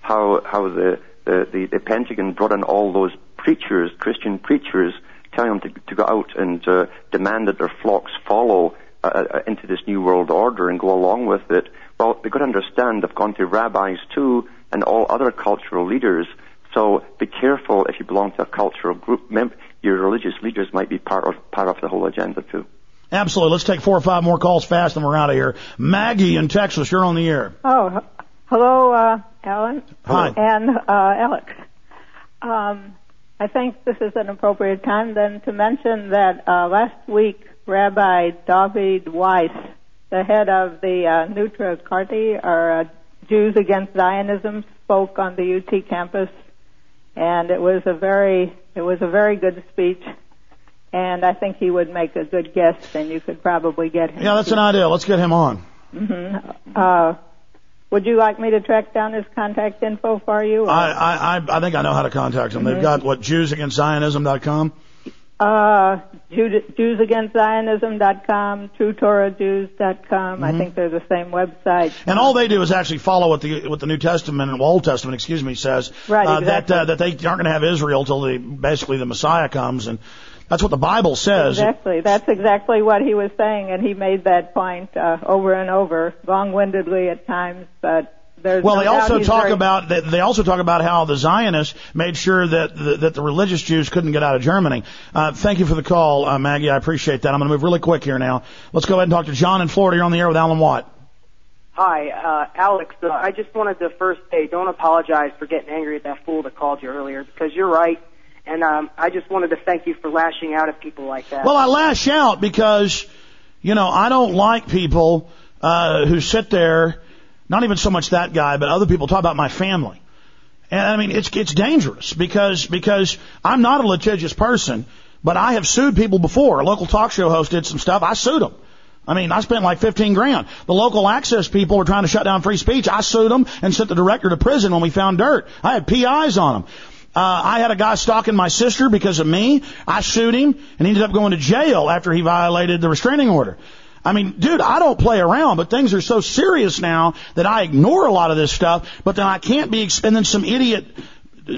how how the the, the, the Pentagon brought in all those preachers, Christian preachers, telling them to, to go out and uh, demand that their flocks follow uh, uh, into this new world order and go along with it. Well, they've got to understand they've gone to rabbis too and all other cultural leaders. So be careful if you belong to a cultural group. Mem- your religious leaders might be part of part of the whole agenda too. Absolutely. Let's take four or five more calls fast and we're out of here. Maggie in Texas, you're on the air. Oh, hello, uh, Alan. Hi. And uh, Alex. Um, I think this is an appropriate time then to mention that uh, last week Rabbi David Weiss, the head of the uh, Neturei Karta, or uh, Jews Against Zionism, spoke on the UT campus, and it was a very it was a very good speech. And I think he would make a good guest, and you could probably get him. Yeah, that's an idea. Let's get him on. hmm Uh, would you like me to track down his contact info for you? or- I, I, I- I think I know how to contact him. They've Mhm. got what JewsAgainstZionism.com. Uh, Jew- JewsAgainstZionism.com, TrueTorahJews.com. I Mhm. I think they're the same website. And all they do is actually follow what the what the New Testament and Old Testament, excuse me, says. Right, uh, That uh, that they aren't going to have Israel till the basically the Messiah comes, and that's what the Bible says. Exactly. That's exactly what he was saying, and he made that point uh, over and over, long-windedly at times, but there's Well, no they also talk very- about. They also talk about how the Zionists made sure that the, that the religious Jews couldn't get out of Germany. Uh, thank you for the call, uh, Maggie. I appreciate that. I'm going to move really quick here now. Let's go ahead and talk to John in Florida. You're on the air with Alan Watt. Hi, uh, Alex. Uh, I just wanted to first say, don't apologize for getting angry at that fool that called you earlier, because you're right. And um, I just wanted to thank you for lashing out at people like that. Well, I lash out because, you know, I don't like people uh, who sit there. Not even so much that guy, but other people talk about my family. And I mean, it's it's dangerous because because I'm not a litigious person, but I have sued people before. A local talk show host did some stuff. I sued them. I mean, I spent like 15 grand. The local access people were trying to shut down free speech. I sued them and sent the director to prison when we found dirt. I had PIs on them. Uh, I had a guy stalking my sister because of me. I sued him and he ended up going to jail after he violated the restraining order. I mean, dude, I don't play around, but things are so serious now that I ignore a lot of this stuff, but then I can't be, and then some idiot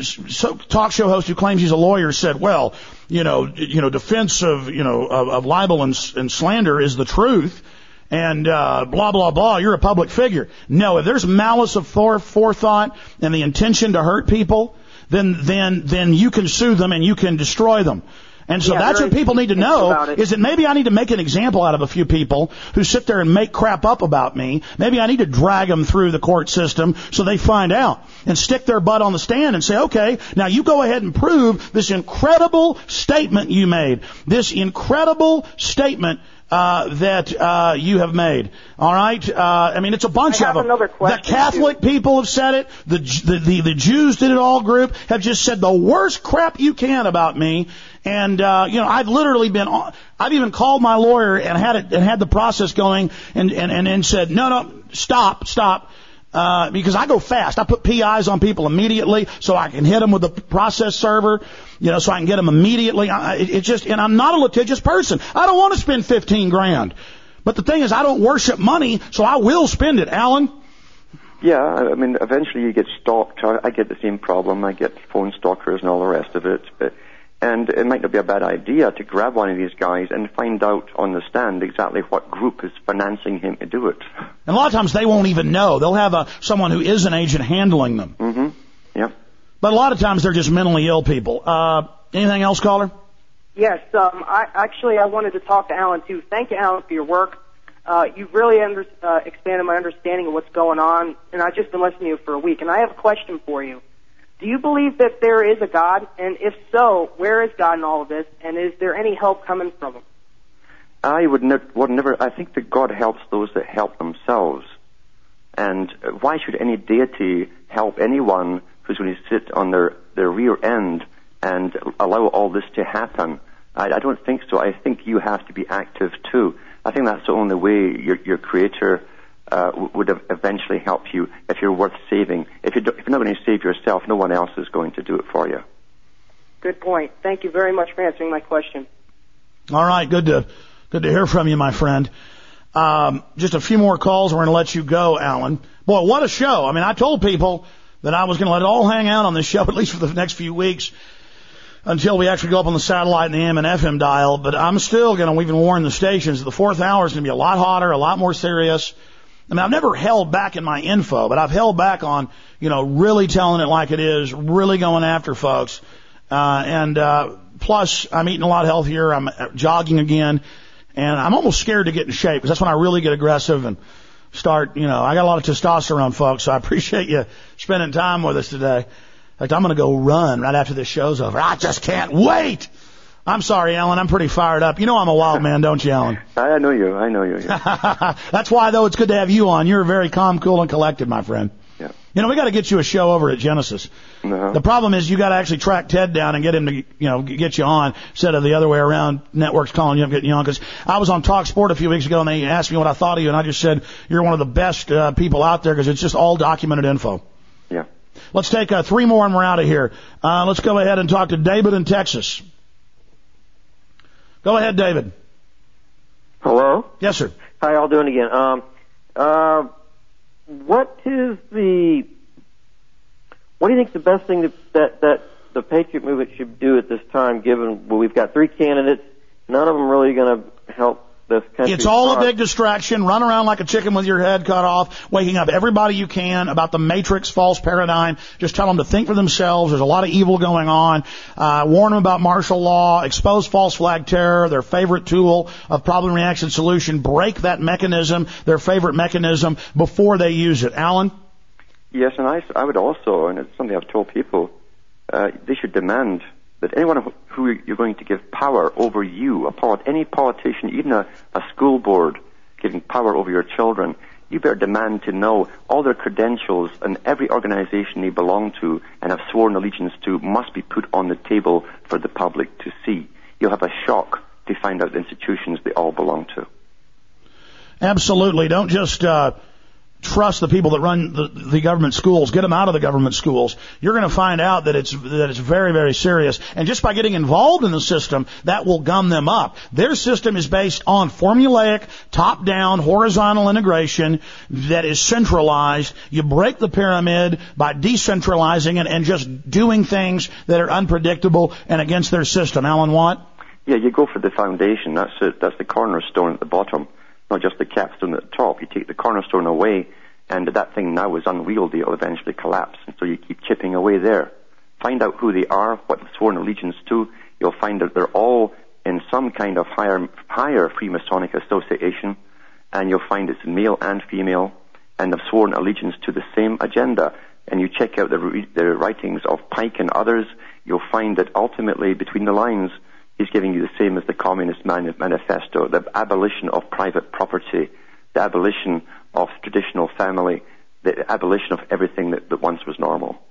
so, talk show host who claims he's a lawyer said, well, you know, you know, defense of, you know, of, of libel and, and slander is the truth. And uh, blah blah blah. You're a public figure. No, if there's malice of forethought and the intention to hurt people, then then then you can sue them and you can destroy them. And so Yeah, that's what people need to know it. is that maybe I need to make an example out of a few people who sit there and make crap up about me. Maybe I need to drag them through the court system so they find out and stick their butt on the stand and say, okay, now you go ahead and prove this incredible statement you made. This incredible statement uh, that uh, you have made. All right. Uh, I mean, it's a bunch of them. question, the Catholic people have said it. The, the the the Jews did it all. Group have just said the worst crap you can about me. And uh, you know, I've literally been. on- I've even called my lawyer and had it and had the process going and and and, and said, no, no, stop, stop. Uh, because I go fast. I put PIs on people immediately so I can hit them with the process server, you know, so I can get them immediately. I, it, it just, and I'm not a litigious person. I don't want to spend 15 grand. But the thing is, I don't worship money, so I will spend it. Alan? Yeah, I mean, eventually you get stalked. I get the same problem. I get phone stalkers and all the rest of it. But, and it might not be a bad idea to grab one of these guys and find out on the stand exactly what group is financing him to do it. And a lot of times they won't even know. They'll have a, someone who is an agent handling them. Mm-hmm. Yeah. But a lot of times they're just mentally ill people. Uh, anything else, caller? Yes, um, I actually I wanted to talk to Alan too. Thank you, Alan, for your work. Uh, you've really under, uh, expanded my understanding of what's going on, and I've just been listening to you for a week. And I have a question for you. Do you believe that there is a God? And if so, where is God in all of this? And is there any help coming from Him? I would, ne- would never, I think that God helps those that help themselves. And why should any deity help anyone who's going to sit on their, their rear end and allow all this to happen? I, I don't think so. I think you have to be active too. I think that's the only way your, your creator uh, would eventually help you if you're worth saving. If, you if you're not going to save yourself, no one else is going to do it for you. Good point. Thank you very much for answering my question. All right, good to good to hear from you, my friend. Um, just a few more calls. We're going to let you go, Alan. Boy, what a show! I mean, I told people that I was going to let it all hang out on this show at least for the next few weeks until we actually go up on the satellite and the AM and FM dial. But I'm still going to even warn the stations that the fourth hour is going to be a lot hotter, a lot more serious. I mean, I've never held back in my info, but I've held back on, you know, really telling it like it is, really going after folks. Uh, and, uh, plus I'm eating a lot healthier. I'm uh, jogging again and I'm almost scared to get in shape because that's when I really get aggressive and start, you know, I got a lot of testosterone folks. So I appreciate you spending time with us today. In fact, I'm going to go run right after this show's over. I just can't wait. I'm sorry, Alan. I'm pretty fired up. You know I'm a wild man, don't you, Alan? I know you. I know you. That's why, though, it's good to have you on. You're very calm, cool, and collected, my friend. Yeah. You know, we got to get you a show over at Genesis. Uh-huh. The problem is you got to actually track Ted down and get him to, you know, get you on instead of the other way around. Networks calling you up, getting you on. Because I was on Talk Sport a few weeks ago and they asked me what I thought of you, and I just said you're one of the best uh, people out there because it's just all documented info. Yeah. Let's take uh, three more and we're out of here. Uh, let's go ahead and talk to David in Texas. Go ahead, David. Hello? Yes, sir. How y'all doing again? Um, uh, what is the, what do you think the best thing that, that, that the Patriot movement should do at this time, given well, we've got three candidates, none of them really going to help this country. It's all a big distraction. Run around like a chicken with your head cut off, waking up everybody you can about the matrix false paradigm. Just tell them to think for themselves. There's a lot of evil going on. Uh, warn them about martial law. Expose false flag terror, their favorite tool of problem reaction solution. Break that mechanism, their favorite mechanism, before they use it. Alan? Yes, and I, I would also, and it's something I've told people, uh, they should demand that anyone who- you're going to give power over you, a any politician, even a, a school board giving power over your children, you better demand to know all their credentials and every organization they belong to and have sworn allegiance to must be put on the table for the public to see. You'll have a shock to find out the institutions they all belong to. Absolutely. Don't just uh, trust the people that run the, the government schools. Get them out of the government schools. You're going to find out that it's that it's very very serious. And just by getting involved in the system, that will gum them up. Their system is based on formulaic, top-down, horizontal integration that is centralized. You break the pyramid by decentralizing it and just doing things that are unpredictable and against their system. Alan Watt. Yeah, you go for the foundation. That's it. That's the cornerstone at the bottom, not just the capstone at the top. You take the cornerstone away, and that thing now is unwieldy. It'll eventually collapse. And so you keep chipping away there. Find out who they are, what they've sworn allegiance to. You'll find that they're all in some kind of higher, higher Freemasonic association, and you'll find it's male and female, and they've sworn allegiance to the same agenda. And you check out the, the writings of Pike and others, you'll find that ultimately, between the lines, he's giving you the same as the Communist Manifesto, the abolition of private property, the abolition of traditional family, the abolition of everything that, that once was normal.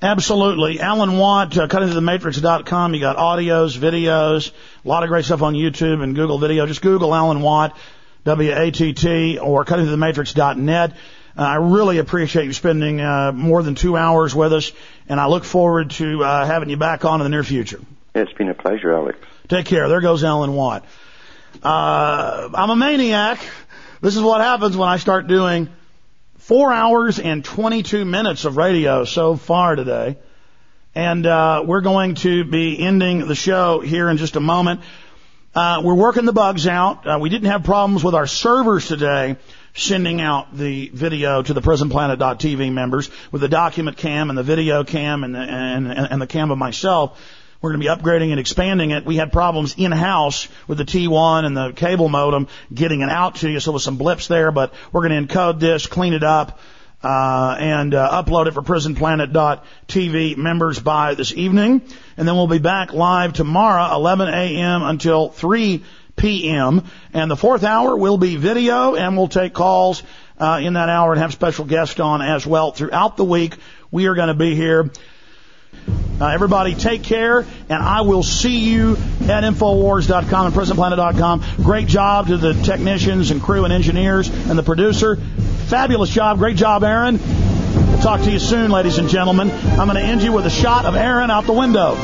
Absolutely. Alan Watt, uh. You got audios, videos, a lot of great stuff on YouTube and Google Video. Just Google Alan Watt, W-A-T-T, or cuttingthematrix.net. Uh, I really appreciate you spending uh, more than two hours with us, and I look forward to uh, having you back on in the near future. It's been a pleasure, Alex. Take care. There goes Alan Watt. Uh, I'm a maniac. This is what happens when I start doing four hours and 22 minutes of radio so far today. And uh, we're going to be ending the show here in just a moment. Uh, we're working the bugs out. Uh, we didn't have problems with our servers today sending out the video to the prisonplanet.tv members with the document cam and the video cam and the, and, and, and the cam of myself. We're going to be upgrading and expanding it. We had problems in-house with the T1 and the cable modem getting it out to you, so there was some blips there, but we're going to encode this, clean it up, uh, and uh, upload it for prisonplanet.tv members by this evening. And then we'll be back live tomorrow, 11 a.m. until 3 p.m. And the fourth hour will be video, and we'll take calls uh, in that hour and have special guests on as well throughout the week. We are going to be here. Uh, everybody take care, and I will see you at Infowars.com and PrisonPlanet.com. Great job to the technicians and crew and engineers and the producer. Fabulous job. Great job, Aaron. We'll talk to you soon, ladies and gentlemen. I'm going to end you with a shot of Aaron out the window.